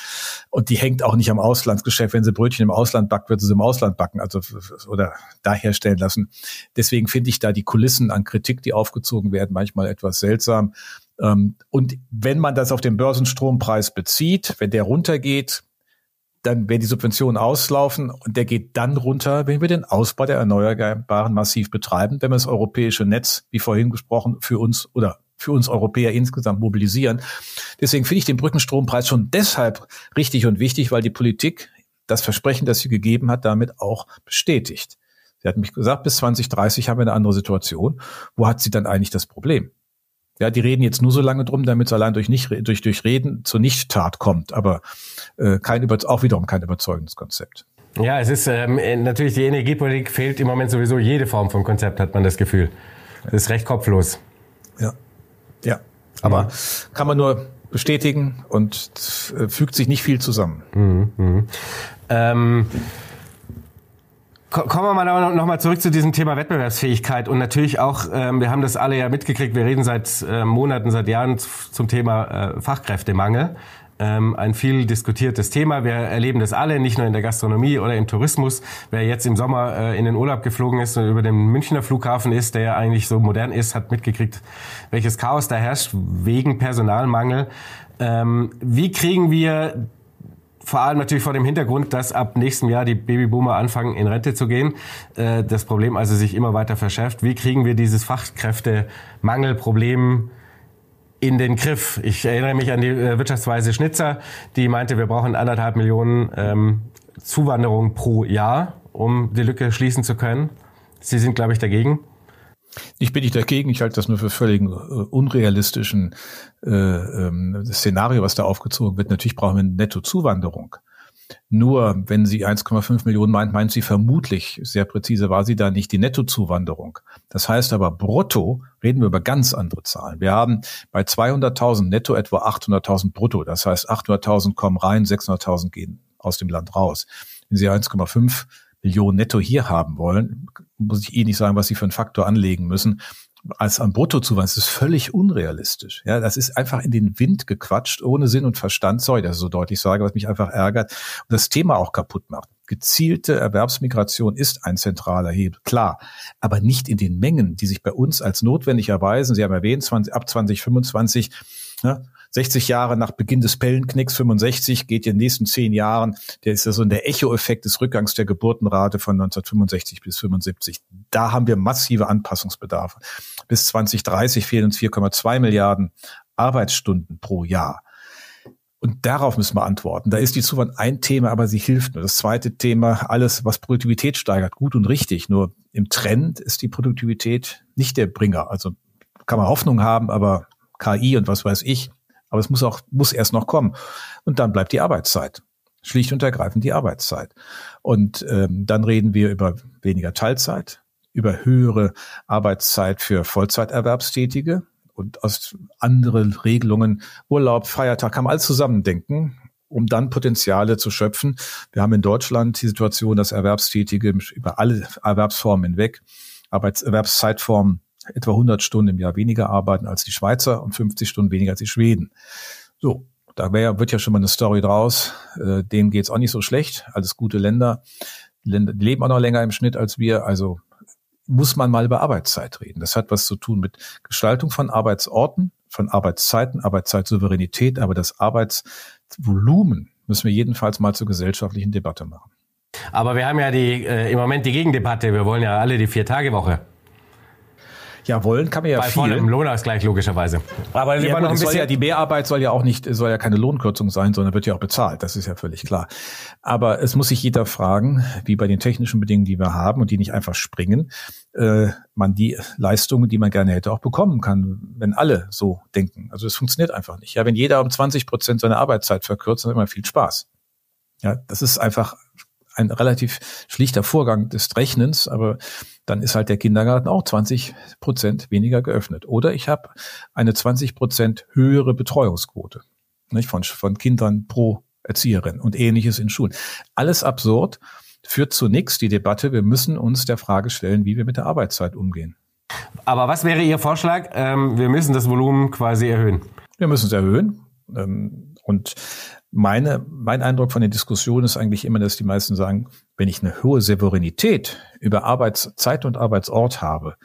und die hängt auch nicht am Auslandsgeschäft. Wenn sie Brötchen im Ausland backt, wird sie im Ausland backen, also oder da herstellen lassen. Deswegen finde ich da die Kulissen an Kritik, die aufgezogen werden, manchmal etwas seltsam. Ähm, und wenn man das auf den Börsenstrompreis bezieht, wenn der runtergeht, dann werden die Subventionen auslaufen und der geht dann runter, wenn wir den Ausbau der Erneuerbaren massiv betreiben, wenn wir das europäische Netz, wie vorhin gesprochen, für uns oder für uns Europäer insgesamt mobilisieren. Deswegen finde ich den Brückenstrompreis schon deshalb richtig und wichtig, weil die Politik das Versprechen, das sie gegeben hat, damit auch bestätigt. Sie hat mich gesagt, bis 2030 haben wir eine andere Situation. Wo hat sie dann eigentlich das Problem? Ja, die reden jetzt nur so lange drum, damit es allein durch nicht durch durch Reden zur Nichttat kommt, aber äh, kein auch wiederum kein überzeugendes Konzept. Ja, es ist ähm, natürlich die Energiepolitik fehlt im Moment sowieso jede Form von Konzept, hat man das Gefühl. Das ist recht kopflos. Ja, ja, aber ja. kann man nur bestätigen und äh, fügt sich nicht viel zusammen. Mhm, mh. ähm, Kommen wir mal noch mal zurück zu diesem Thema Wettbewerbsfähigkeit und natürlich auch, ähm, wir haben das alle ja mitgekriegt, wir reden seit äh, Monaten, seit Jahren zum Thema äh, Fachkräftemangel. Ähm, ein viel diskutiertes Thema. Wir erleben das alle, nicht nur in der Gastronomie oder im Tourismus. Wer jetzt im Sommer äh, in den Urlaub geflogen ist und über den Münchner Flughafen ist, der ja eigentlich so modern ist, hat mitgekriegt, welches Chaos da herrscht wegen Personalmangel. Ähm, wie kriegen wir vor allem natürlich vor dem Hintergrund, dass ab nächstem Jahr die Babyboomer anfangen, in Rente zu gehen. Äh, das Problem also sich immer weiter verschärft. Wie kriegen wir dieses Fachkräftemangelproblem in den Griff? Ich erinnere mich an die äh, Wirtschaftsweise Schnitzer, die meinte, wir brauchen anderthalb Millionen ähm, Zuwanderung pro Jahr, um die Lücke schließen zu können. Sie sind, glaube ich, dagegen. Ich bin nicht dagegen, ich halte das nur für völlig äh, unrealistischen äh, ähm, Szenario, was da aufgezogen wird. Natürlich brauchen wir eine Nettozuwanderung. Nur wenn sie 1,5 Millionen meint, meint sie vermutlich, sehr präzise war sie da nicht die Nettozuwanderung. Das heißt aber brutto reden wir über ganz andere Zahlen. Wir haben bei 200.000 netto etwa 800.000 brutto. Das heißt 800.000 kommen rein, 600.000 gehen aus dem Land raus. Wenn sie 1,5 Millionen netto hier haben wollen, muss ich eh nicht sagen, was sie für einen Faktor anlegen müssen. Als am Bruttozuwachs das ist völlig unrealistisch. Ja, das ist einfach in den Wind gequatscht, ohne Sinn und Verstand. Sorry, dass ich so deutlich sage, was mich einfach ärgert und das Thema auch kaputt macht. Gezielte Erwerbsmigration ist ein zentraler Hebel, klar, aber nicht in den Mengen, die sich bei uns als notwendig erweisen. Sie haben erwähnt, 20, ab 2025 ne, 60 Jahre nach Beginn des Pellenknicks, 65, geht in den nächsten zehn Jahren, der ist ja so der Echo-Effekt des Rückgangs der Geburtenrate von 1965 bis 75. Da haben wir massive Anpassungsbedarfe. Bis 2030 fehlen uns 4,2 Milliarden Arbeitsstunden pro Jahr. Und darauf müssen wir antworten. Da ist die Zuwanderung ein Thema, aber sie hilft nur. Das zweite Thema, alles, was Produktivität steigert, gut und richtig. Nur im Trend ist die Produktivität nicht der Bringer. Also kann man Hoffnung haben, aber KI und was weiß ich. Aber es muss auch, muss erst noch kommen. Und dann bleibt die Arbeitszeit. Schlicht und ergreifend die Arbeitszeit. Und ähm, dann reden wir über weniger Teilzeit, über höhere Arbeitszeit für Vollzeiterwerbstätige und aus andere Regelungen, Urlaub, Feiertag, kann man alles zusammendenken, um dann Potenziale zu schöpfen. Wir haben in Deutschland die Situation, dass Erwerbstätige über alle Erwerbsformen hinweg, Arbeitserwerbszeitformen etwa 100 Stunden im Jahr weniger arbeiten als die Schweizer und 50 Stunden weniger als die Schweden. So, da wär, wird ja schon mal eine Story draus. Äh, denen geht's auch nicht so schlecht. Alles gute Länder. Länder leben auch noch länger im Schnitt als wir. Also muss man mal über Arbeitszeit reden. Das hat was zu tun mit Gestaltung von Arbeitsorten, von Arbeitszeiten, Arbeitszeitsouveränität, aber das Arbeitsvolumen müssen wir jedenfalls mal zur gesellschaftlichen Debatte machen. Aber wir haben ja die, äh, im Moment die Gegendebatte. Wir wollen ja alle die Vier-Tage-Woche. Ja, wollen kann man ja Bei viel. vollem Lohnausgleich logischerweise. Aber ja, gut, noch ein bisschen ja, die Mehrarbeit soll ja auch nicht, soll ja keine Lohnkürzung sein, sondern wird ja auch bezahlt. Das ist ja völlig klar. Aber es muss sich jeder fragen, wie bei den technischen Bedingungen, die wir haben und die nicht einfach springen, äh, man die Leistungen, die man gerne hätte, auch bekommen kann, wenn alle so denken. Also es funktioniert einfach nicht. Ja, wenn jeder um 20 Prozent seine Arbeitszeit verkürzt, dann hat man viel Spaß. Ja, das ist einfach ein relativ schlichter Vorgang des Rechnens, aber dann ist halt der Kindergarten auch 20 Prozent weniger geöffnet. Oder ich habe eine 20 Prozent höhere Betreuungsquote nicht, von, von Kindern pro Erzieherin und ähnliches in Schulen. Alles absurd, führt zu nichts. Die Debatte, wir müssen uns der Frage stellen, wie wir mit der Arbeitszeit umgehen. Aber was wäre Ihr Vorschlag? Ähm, wir müssen das Volumen quasi erhöhen. Wir müssen es erhöhen. Ähm, und meine, mein Eindruck von der Diskussion ist eigentlich immer, dass die meisten sagen, wenn ich eine hohe Souveränität über Arbeitszeit und Arbeitsort habe,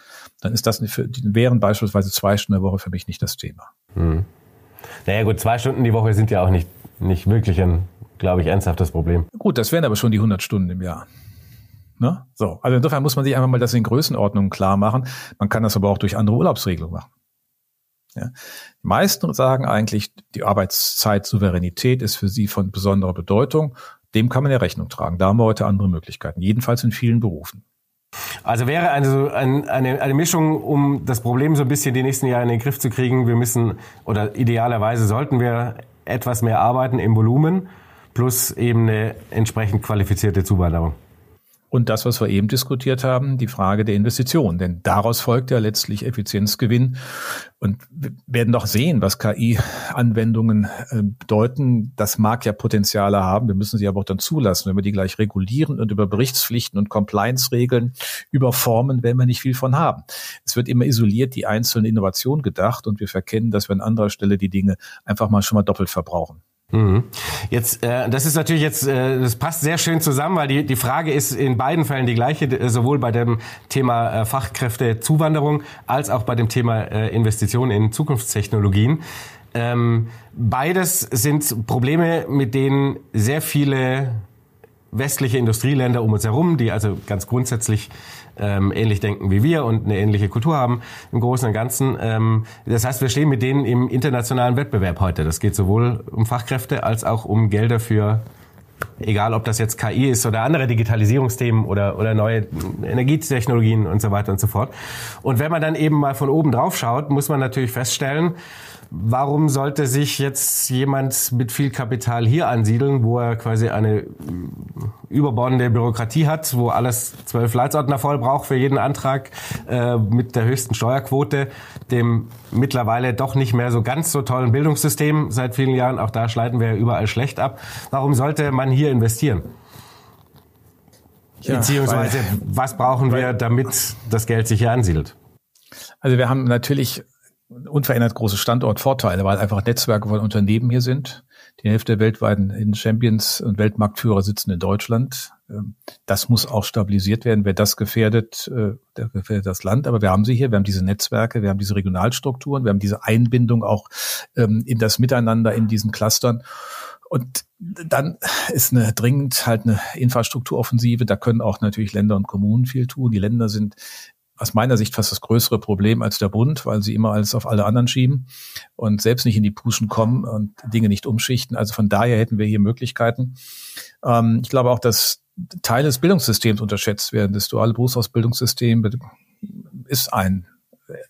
dann ist das für, wären beispielsweise zwei Stunden der Woche für mich nicht das Thema. Hm. Naja gut, zwei Stunden die Woche sind ja auch nicht, nicht wirklich ein, glaube ich, ernsthaftes Problem. Gut, das wären aber schon die 100 Stunden im Jahr. Ne? So, also insofern muss man sich einfach mal das in Größenordnungen klar machen. Man kann das aber auch durch andere Urlaubsregelungen machen. Ja. Die meisten sagen eigentlich, die Arbeitszeit-Souveränität ist für sie von besonderer Bedeutung. Dem kann man ja Rechnung tragen. Da haben wir heute andere Möglichkeiten, jedenfalls in vielen Berufen. Also wäre eine, eine, eine Mischung, um das Problem so ein bisschen die nächsten Jahre in den Griff zu kriegen. Wir müssen, oder idealerweise sollten wir etwas mehr arbeiten im Volumen, plus eben eine entsprechend qualifizierte Zuwanderung. Und das, was wir eben diskutiert haben, die Frage der Investition. Denn daraus folgt ja letztlich Effizienzgewinn. Und wir werden doch sehen, was KI-Anwendungen äh, bedeuten. Das mag ja Potenziale haben. Wir müssen sie aber auch dann zulassen. Wenn wir die gleich regulieren und über Berichtspflichten und Compliance-Regeln überformen, werden wir nicht viel von haben. Es wird immer isoliert die einzelne Innovation gedacht und wir verkennen, dass wir an anderer Stelle die Dinge einfach mal schon mal doppelt verbrauchen. Mhm. Jetzt, äh, das ist natürlich jetzt, äh, das passt sehr schön zusammen, weil die, die Frage ist in beiden Fällen die gleiche, sowohl bei dem Thema äh, Fachkräftezuwanderung als auch bei dem Thema äh, Investitionen in Zukunftstechnologien. Ähm, beides sind Probleme, mit denen sehr viele westliche Industrieländer um uns herum, die also ganz grundsätzlich ähm, ähnlich denken wie wir und eine ähnliche Kultur haben im Großen und Ganzen. Ähm, das heißt, wir stehen mit denen im internationalen Wettbewerb heute. Das geht sowohl um Fachkräfte als auch um Gelder für egal ob das jetzt KI ist oder andere Digitalisierungsthemen oder, oder neue Energietechnologien und so weiter und so fort. Und wenn man dann eben mal von oben drauf schaut, muss man natürlich feststellen, Warum sollte sich jetzt jemand mit viel Kapital hier ansiedeln, wo er quasi eine überbordende Bürokratie hat, wo alles zwölf Leitsordner voll braucht für jeden Antrag äh, mit der höchsten Steuerquote, dem mittlerweile doch nicht mehr so ganz so tollen Bildungssystem seit vielen Jahren, auch da schleiten wir überall schlecht ab. Warum sollte man hier investieren? Ja, Beziehungsweise, weil, was brauchen wir, damit das Geld sich hier ansiedelt? Also wir haben natürlich unverändert große Standortvorteile, weil einfach Netzwerke von Unternehmen hier sind. Die Hälfte der weltweiten Champions und Weltmarktführer sitzen in Deutschland. Ähm, das muss auch stabilisiert werden. Wer das gefährdet, äh, der gefährdet das Land. Aber wir haben sie hier, wir haben diese Netzwerke, wir haben diese Regionalstrukturen, wir haben diese Einbindung auch ähm, in das Miteinander in diesen Clustern. Und dann ist eine dringend halt eine Infrastrukturoffensive. Da können auch natürlich Länder und Kommunen viel tun. Die Länder sind aus meiner Sicht fast das größere Problem als der Bund, weil sie immer alles auf alle anderen schieben und selbst nicht in die Puschen kommen und Dinge nicht umschichten. Also von daher hätten wir hier Möglichkeiten. Ähm, ich glaube auch, dass Teile des Bildungssystems unterschätzt werden. Das duale Berufsausbildungssystem ist ein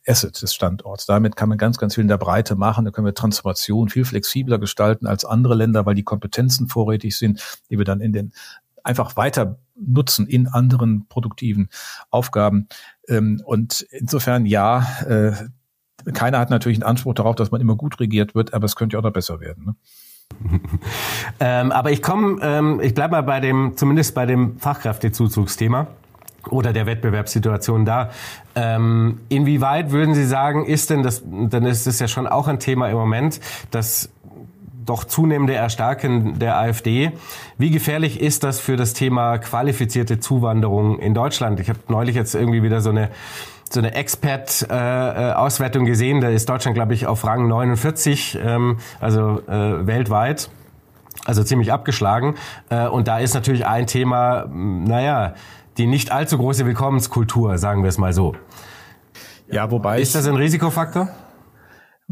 Asset des Standorts. Damit kann man ganz, ganz viel in der Breite machen. Da können wir Transformation viel flexibler gestalten als andere Länder, weil die Kompetenzen vorrätig sind, die wir dann in den einfach weiter nutzen in anderen produktiven Aufgaben. Ähm, und insofern ja, äh, keiner hat natürlich einen Anspruch darauf, dass man immer gut regiert wird, aber es könnte ja auch noch besser werden. Ne? [laughs] ähm, aber ich komme, ähm, ich bleibe mal bei dem, zumindest bei dem Fachkräftezuzugsthema oder der Wettbewerbssituation da. Ähm, inwieweit würden Sie sagen, ist denn das, dann ist es ja schon auch ein Thema im Moment, dass doch zunehmende Erstarken der AfD. Wie gefährlich ist das für das Thema qualifizierte Zuwanderung in Deutschland? Ich habe neulich jetzt irgendwie wieder so eine so eine Expert-Auswertung äh, gesehen. Da ist Deutschland, glaube ich, auf Rang 49, ähm, also äh, weltweit. Also ziemlich abgeschlagen. Äh, und da ist natürlich ein Thema, naja, die nicht allzu große Willkommenskultur, sagen wir es mal so. Ja, wobei. Ist das ein Risikofaktor?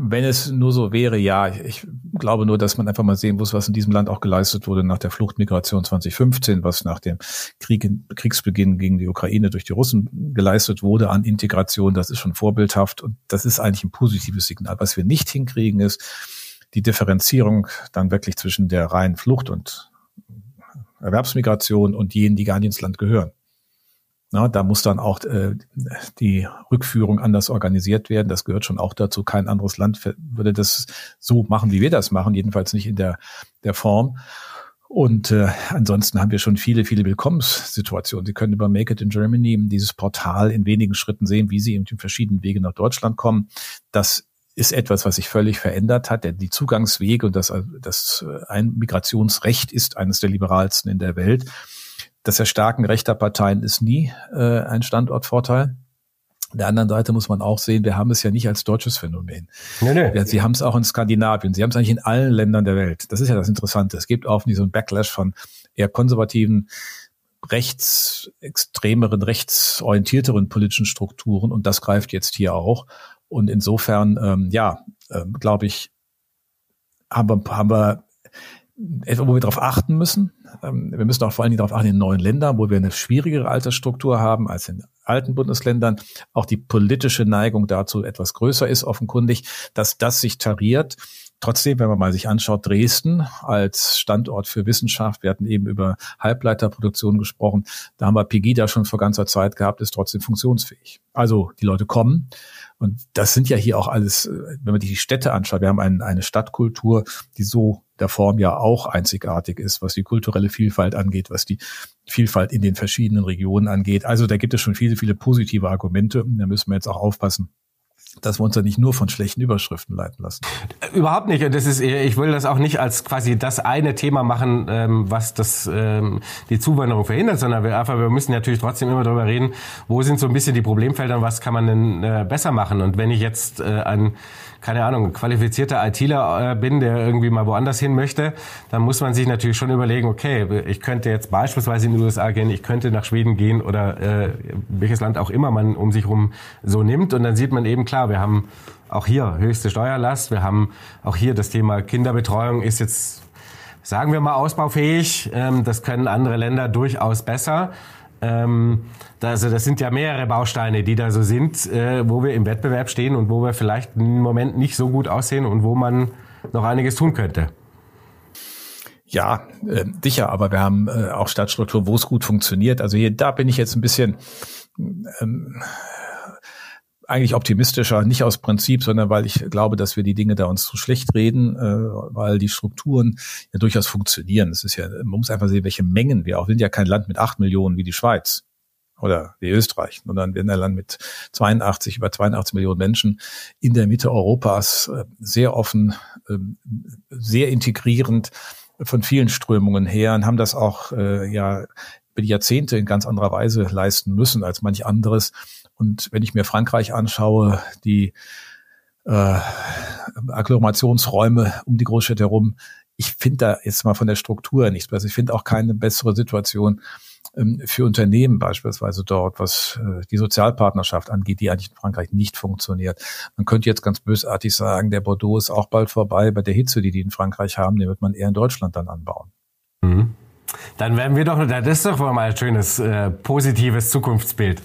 Wenn es nur so wäre, ja. Ich glaube nur, dass man einfach mal sehen muss, was in diesem Land auch geleistet wurde nach der Fluchtmigration 2015, was nach dem Krieg, Kriegsbeginn gegen die Ukraine durch die Russen geleistet wurde an Integration. Das ist schon vorbildhaft und das ist eigentlich ein positives Signal. Was wir nicht hinkriegen, ist die Differenzierung dann wirklich zwischen der reinen Flucht und Erwerbsmigration und jenen, die gar nicht ins Land gehören. Na, da muss dann auch äh, die Rückführung anders organisiert werden. Das gehört schon auch dazu. Kein anderes Land würde das so machen, wie wir das machen, jedenfalls nicht in der, der Form. Und äh, ansonsten haben wir schon viele, viele Willkommenssituationen. Sie können über Make It in Germany dieses Portal in wenigen Schritten sehen, wie Sie eben in verschiedenen Wege nach Deutschland kommen. Das ist etwas, was sich völlig verändert hat. Denn die Zugangswege und das, das äh, ein Migrationsrecht ist eines der liberalsten in der Welt das Erstarken rechter Parteien ist nie äh, ein Standortvorteil. Der anderen Seite muss man auch sehen, wir haben es ja nicht als deutsches Phänomen. Nee, nee. Sie haben es auch in Skandinavien, Sie haben es eigentlich in allen Ländern der Welt. Das ist ja das Interessante. Es gibt auch nie so einen Backlash von eher konservativen, rechtsextremeren, rechtsorientierteren politischen Strukturen und das greift jetzt hier auch. Und insofern, ähm, ja, äh, glaube ich, haben wir, haben wir etwa, wo wir darauf achten müssen. Ähm, wir müssen auch vor allen Dingen darauf achten in neuen Ländern, wo wir eine schwierigere Altersstruktur haben als in alten Bundesländern. Auch die politische Neigung dazu etwas größer ist, offenkundig, dass das sich tariert. Trotzdem, wenn man mal sich anschaut, Dresden als Standort für Wissenschaft, wir hatten eben über Halbleiterproduktion gesprochen, da haben wir Pegida schon vor ganzer Zeit gehabt, ist trotzdem funktionsfähig. Also die Leute kommen, und das sind ja hier auch alles, wenn man die Städte anschaut, wir haben ein, eine Stadtkultur, die so der Form ja auch einzigartig ist, was die kulturelle Vielfalt angeht, was die Vielfalt in den verschiedenen Regionen angeht. Also da gibt es schon viele, viele positive Argumente. Da müssen wir jetzt auch aufpassen, dass wir uns ja nicht nur von schlechten Überschriften leiten lassen. Überhaupt nicht. Und das ist, ich will das auch nicht als quasi das eine Thema machen, ähm, was das ähm, die Zuwanderung verhindert, sondern wir einfach, wir müssen natürlich trotzdem immer darüber reden, wo sind so ein bisschen die Problemfelder und was kann man denn äh, besser machen. Und wenn ich jetzt äh, ein keine Ahnung, qualifizierter ITler äh, bin, der irgendwie mal woanders hin möchte, dann muss man sich natürlich schon überlegen, okay, ich könnte jetzt beispielsweise in die USA gehen, ich könnte nach Schweden gehen oder äh, welches Land auch immer man um sich rum so nimmt. Und dann sieht man eben klar, wir haben auch hier höchste Steuerlast, wir haben auch hier das Thema Kinderbetreuung ist jetzt, sagen wir mal, ausbaufähig. Ähm, das können andere Länder durchaus besser. Ähm, also das sind ja mehrere Bausteine, die da so sind, äh, wo wir im Wettbewerb stehen und wo wir vielleicht im Moment nicht so gut aussehen und wo man noch einiges tun könnte. Ja, äh, sicher, aber wir haben äh, auch Stadtstruktur, wo es gut funktioniert. Also hier, da bin ich jetzt ein bisschen ähm, eigentlich optimistischer, nicht aus Prinzip, sondern weil ich glaube, dass wir die Dinge da uns zu schlecht reden, äh, weil die Strukturen ja durchaus funktionieren. Es ist ja, man muss einfach sehen, welche Mengen wir auch. Wir sind ja kein Land mit acht Millionen wie die Schweiz oder wie Österreich, sondern wir sind ein Land mit 82, über 82 Millionen Menschen in der Mitte Europas, äh, sehr offen, ähm, sehr integrierend von vielen Strömungen her und haben das auch äh, ja über die Jahrzehnte in ganz anderer Weise leisten müssen als manch anderes. Und wenn ich mir Frankreich anschaue, die äh, Agglomerationsräume um die Großstädte herum, ich finde da jetzt mal von der Struktur nichts besser. Ich finde auch keine bessere Situation ähm, für Unternehmen beispielsweise dort, was äh, die Sozialpartnerschaft angeht, die eigentlich in Frankreich nicht funktioniert. Man könnte jetzt ganz bösartig sagen, der Bordeaux ist auch bald vorbei. Bei der Hitze, die die in Frankreich haben, den wird man eher in Deutschland dann anbauen. Mhm. Dann werden wir doch, das ist doch mal ein schönes, äh, positives Zukunftsbild.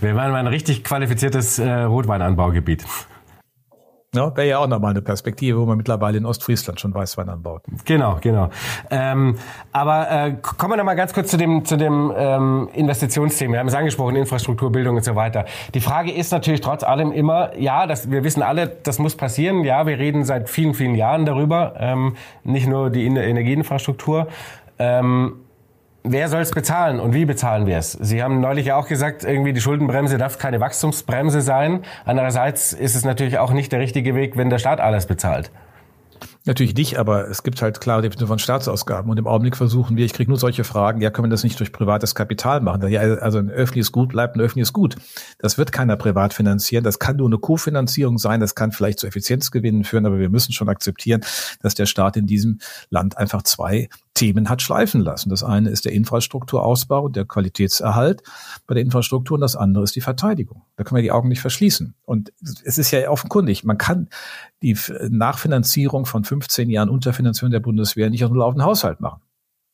Wir werden mal ein richtig qualifiziertes äh, Rotweinanbaugebiet. Ja, wäre ja auch nochmal eine Perspektive, wo man mittlerweile in Ostfriesland schon Weißwein anbaut. Genau, genau. Ähm, aber äh, kommen wir noch mal ganz kurz zu dem, zu dem ähm, Investitionsthema. Wir haben es angesprochen, Infrastruktur, Bildung und so weiter. Die Frage ist natürlich trotz allem immer, ja, das, wir wissen alle, das muss passieren. Ja, wir reden seit vielen, vielen Jahren darüber. Ähm, nicht nur die Energieinfrastruktur. Ähm, Wer soll es bezahlen und wie bezahlen wir es? Sie haben neulich ja auch gesagt, irgendwie die Schuldenbremse darf keine Wachstumsbremse sein. Andererseits ist es natürlich auch nicht der richtige Weg, wenn der Staat alles bezahlt. Natürlich nicht, aber es gibt halt klare Definition von Staatsausgaben. Und im Augenblick versuchen wir, ich kriege nur solche Fragen, ja, können wir das nicht durch privates Kapital machen? Ja, also ein öffentliches Gut bleibt ein öffentliches Gut. Das wird keiner privat finanzieren. Das kann nur eine Kofinanzierung sein. Das kann vielleicht zu Effizienzgewinnen führen, aber wir müssen schon akzeptieren, dass der Staat in diesem Land einfach zwei Themen hat schleifen lassen. Das eine ist der Infrastrukturausbau, der Qualitätserhalt bei der Infrastruktur und das andere ist die Verteidigung. Da können wir die Augen nicht verschließen. Und es ist ja offenkundig, man kann die Nachfinanzierung von 15 Jahren Unterfinanzierung der Bundeswehr nicht aus dem laufenden Haushalt machen.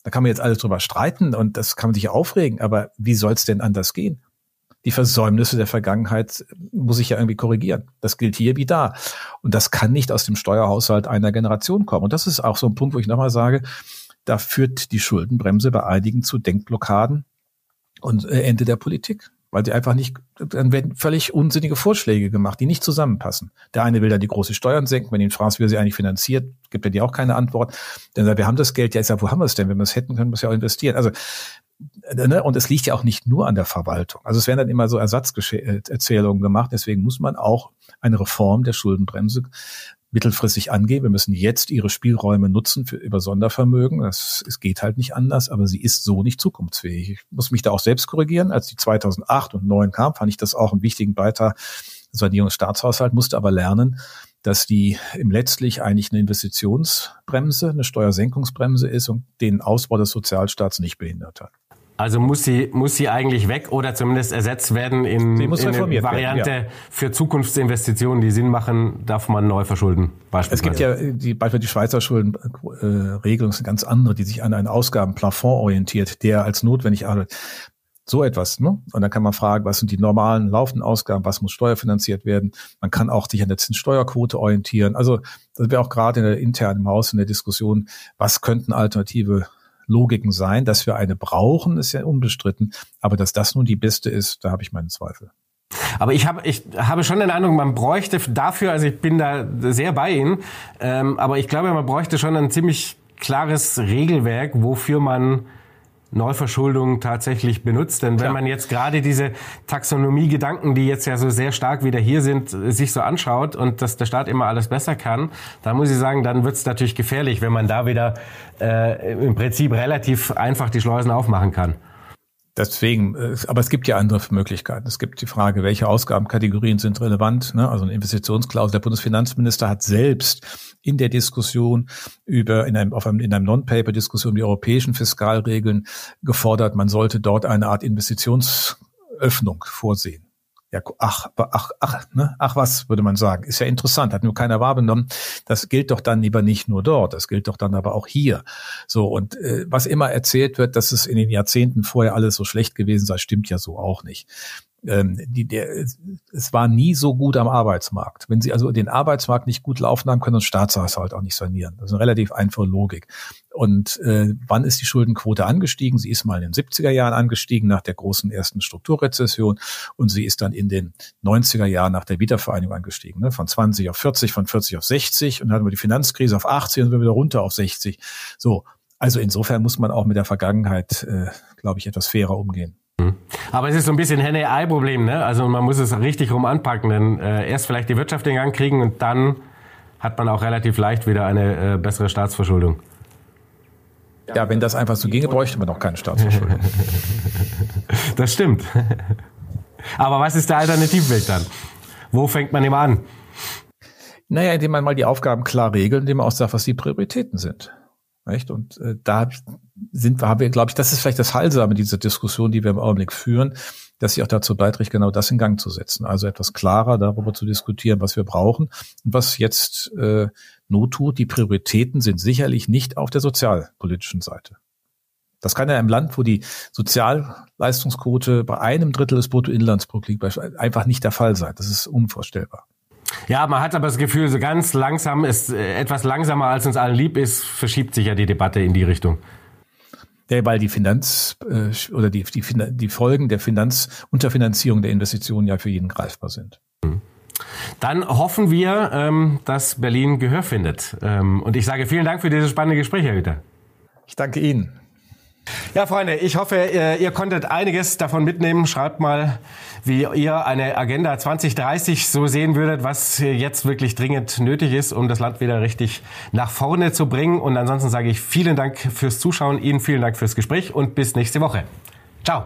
Da kann man jetzt alles drüber streiten und das kann man sich aufregen, aber wie soll es denn anders gehen? Die Versäumnisse der Vergangenheit muss ich ja irgendwie korrigieren. Das gilt hier wie da. Und das kann nicht aus dem Steuerhaushalt einer Generation kommen. Und das ist auch so ein Punkt, wo ich nochmal sage, da führt die Schuldenbremse bei einigen zu Denkblockaden und äh, Ende der Politik. Weil sie einfach nicht, dann werden völlig unsinnige Vorschläge gemacht, die nicht zusammenpassen. Der eine will dann die große Steuern senken, wenn ihn fragst, wie er sie eigentlich finanziert, gibt er dir auch keine Antwort. Dann sagt, wir haben das Geld, ja, ist ja, wo haben wir es denn? Wenn wir es hätten, können wir es ja auch investieren. Also, äh, ne? und es liegt ja auch nicht nur an der Verwaltung. Also es werden dann immer so Ersatzerzählungen gemacht. Deswegen muss man auch eine Reform der Schuldenbremse mittelfristig angehen. Wir müssen jetzt ihre Spielräume nutzen für, über Sondervermögen. Das, es geht halt nicht anders, aber sie ist so nicht zukunftsfähig. Ich muss mich da auch selbst korrigieren. Als die 2008 und 2009 kam, fand ich das auch einen wichtigen Beitrag. Sanierungsstaatshaushalt musste aber lernen, dass die im letztlich eigentlich eine Investitionsbremse, eine Steuersenkungsbremse ist und den Ausbau des Sozialstaats nicht behindert hat. Also muss sie, muss sie eigentlich weg oder zumindest ersetzt werden in, in eine Variante werden, ja. für Zukunftsinvestitionen, die Sinn machen, darf man neu verschulden. Beispielsweise. Es gibt ja die, beispielsweise die Schweizer Schuldenregelung ist eine ganz andere, die sich an einen Ausgabenplafond orientiert, der als notwendig arbeitet. So etwas, ne? Und dann kann man fragen, was sind die normalen laufenden Ausgaben, was muss steuerfinanziert werden? Man kann auch sich an der Zinssteuerquote orientieren. Also das wäre auch gerade in der internen Haus in der Diskussion, was könnten alternative Logiken sein. Dass wir eine brauchen, ist ja unbestritten. Aber dass das nun die beste ist, da habe ich meinen Zweifel. Aber ich habe, ich habe schon den Eindruck, man bräuchte dafür, also ich bin da sehr bei Ihnen, ähm, aber ich glaube, man bräuchte schon ein ziemlich klares Regelwerk, wofür man Neuverschuldung tatsächlich benutzt. Denn wenn man jetzt gerade diese Taxonomie-Gedanken, die jetzt ja so sehr stark wieder hier sind, sich so anschaut und dass der Staat immer alles besser kann, da muss ich sagen, dann wird es natürlich gefährlich, wenn man da wieder äh, im Prinzip relativ einfach die Schleusen aufmachen kann. Deswegen, äh, aber es gibt ja andere Möglichkeiten. Es gibt die Frage, welche Ausgabenkategorien sind relevant. Ne? Also eine Investitionsklausel. Der Bundesfinanzminister hat selbst in der Diskussion über, in einem, auf einem, in einem Non-Paper-Diskussion die europäischen Fiskalregeln gefordert, man sollte dort eine Art Investitionsöffnung vorsehen ja, ach, ach, ach, ne? ach was, würde man sagen. Ist ja interessant, hat nur keiner wahrgenommen. Das gilt doch dann lieber nicht nur dort, das gilt doch dann aber auch hier. So, und äh, was immer erzählt wird, dass es in den Jahrzehnten vorher alles so schlecht gewesen sei, stimmt ja so auch nicht ähm, die, der, es war nie so gut am Arbeitsmarkt. Wenn Sie also den Arbeitsmarkt nicht gut laufen haben, können Sie Staatshaushalt auch nicht sanieren. Das ist eine relativ einfache Logik. Und äh, wann ist die Schuldenquote angestiegen? Sie ist mal in den 70er Jahren angestiegen nach der großen ersten Strukturrezession und sie ist dann in den 90er Jahren nach der Wiedervereinigung angestiegen. Ne? Von 20 auf 40, von 40 auf 60 und dann hatten wir die Finanzkrise auf 80 und sind wieder runter auf 60. So, also insofern muss man auch mit der Vergangenheit, äh, glaube ich, etwas fairer umgehen. Mhm. Aber es ist so ein bisschen Henne-Ei-Problem, ne? Also man muss es richtig rum anpacken, denn äh, erst vielleicht die Wirtschaft in Gang kriegen und dann hat man auch relativ leicht wieder eine äh, bessere Staatsverschuldung. Ja, wenn das einfach so ginge, bräuchte man auch keine Staatsverschuldung. [laughs] das stimmt. Aber was ist der Alternativweg dann? Wo fängt man immer an? Naja, indem man mal die Aufgaben klar regelt, indem man auch sagt, was die Prioritäten sind. Nicht? Und äh, da sind wir, haben wir, glaube ich, das ist vielleicht das Heilsame dieser Diskussion, die wir im Augenblick führen, dass sie auch dazu beiträgt, genau das in Gang zu setzen. Also etwas klarer darüber zu diskutieren, was wir brauchen und was jetzt äh, Not tut. Die Prioritäten sind sicherlich nicht auf der sozialpolitischen Seite. Das kann ja im Land, wo die Sozialleistungsquote bei einem Drittel des Bruttoinlandsprodukts liegt, einfach nicht der Fall sein. Das ist unvorstellbar. Ja, man hat aber das Gefühl, so ganz langsam ist, äh, etwas langsamer als uns allen lieb ist, verschiebt sich ja die Debatte in die Richtung. Ja, weil die Finanz äh, oder die, die, die Folgen der Finanzunterfinanzierung der Investitionen ja für jeden greifbar sind. Dann hoffen wir, ähm, dass Berlin Gehör findet. Ähm, und ich sage vielen Dank für dieses spannende Gespräch, Herr Hüter. Ich danke Ihnen. Ja, Freunde, ich hoffe, ihr, ihr konntet einiges davon mitnehmen. Schreibt mal, wie ihr eine Agenda 2030 so sehen würdet, was jetzt wirklich dringend nötig ist, um das Land wieder richtig nach vorne zu bringen. Und ansonsten sage ich vielen Dank fürs Zuschauen, Ihnen vielen Dank fürs Gespräch und bis nächste Woche. Ciao.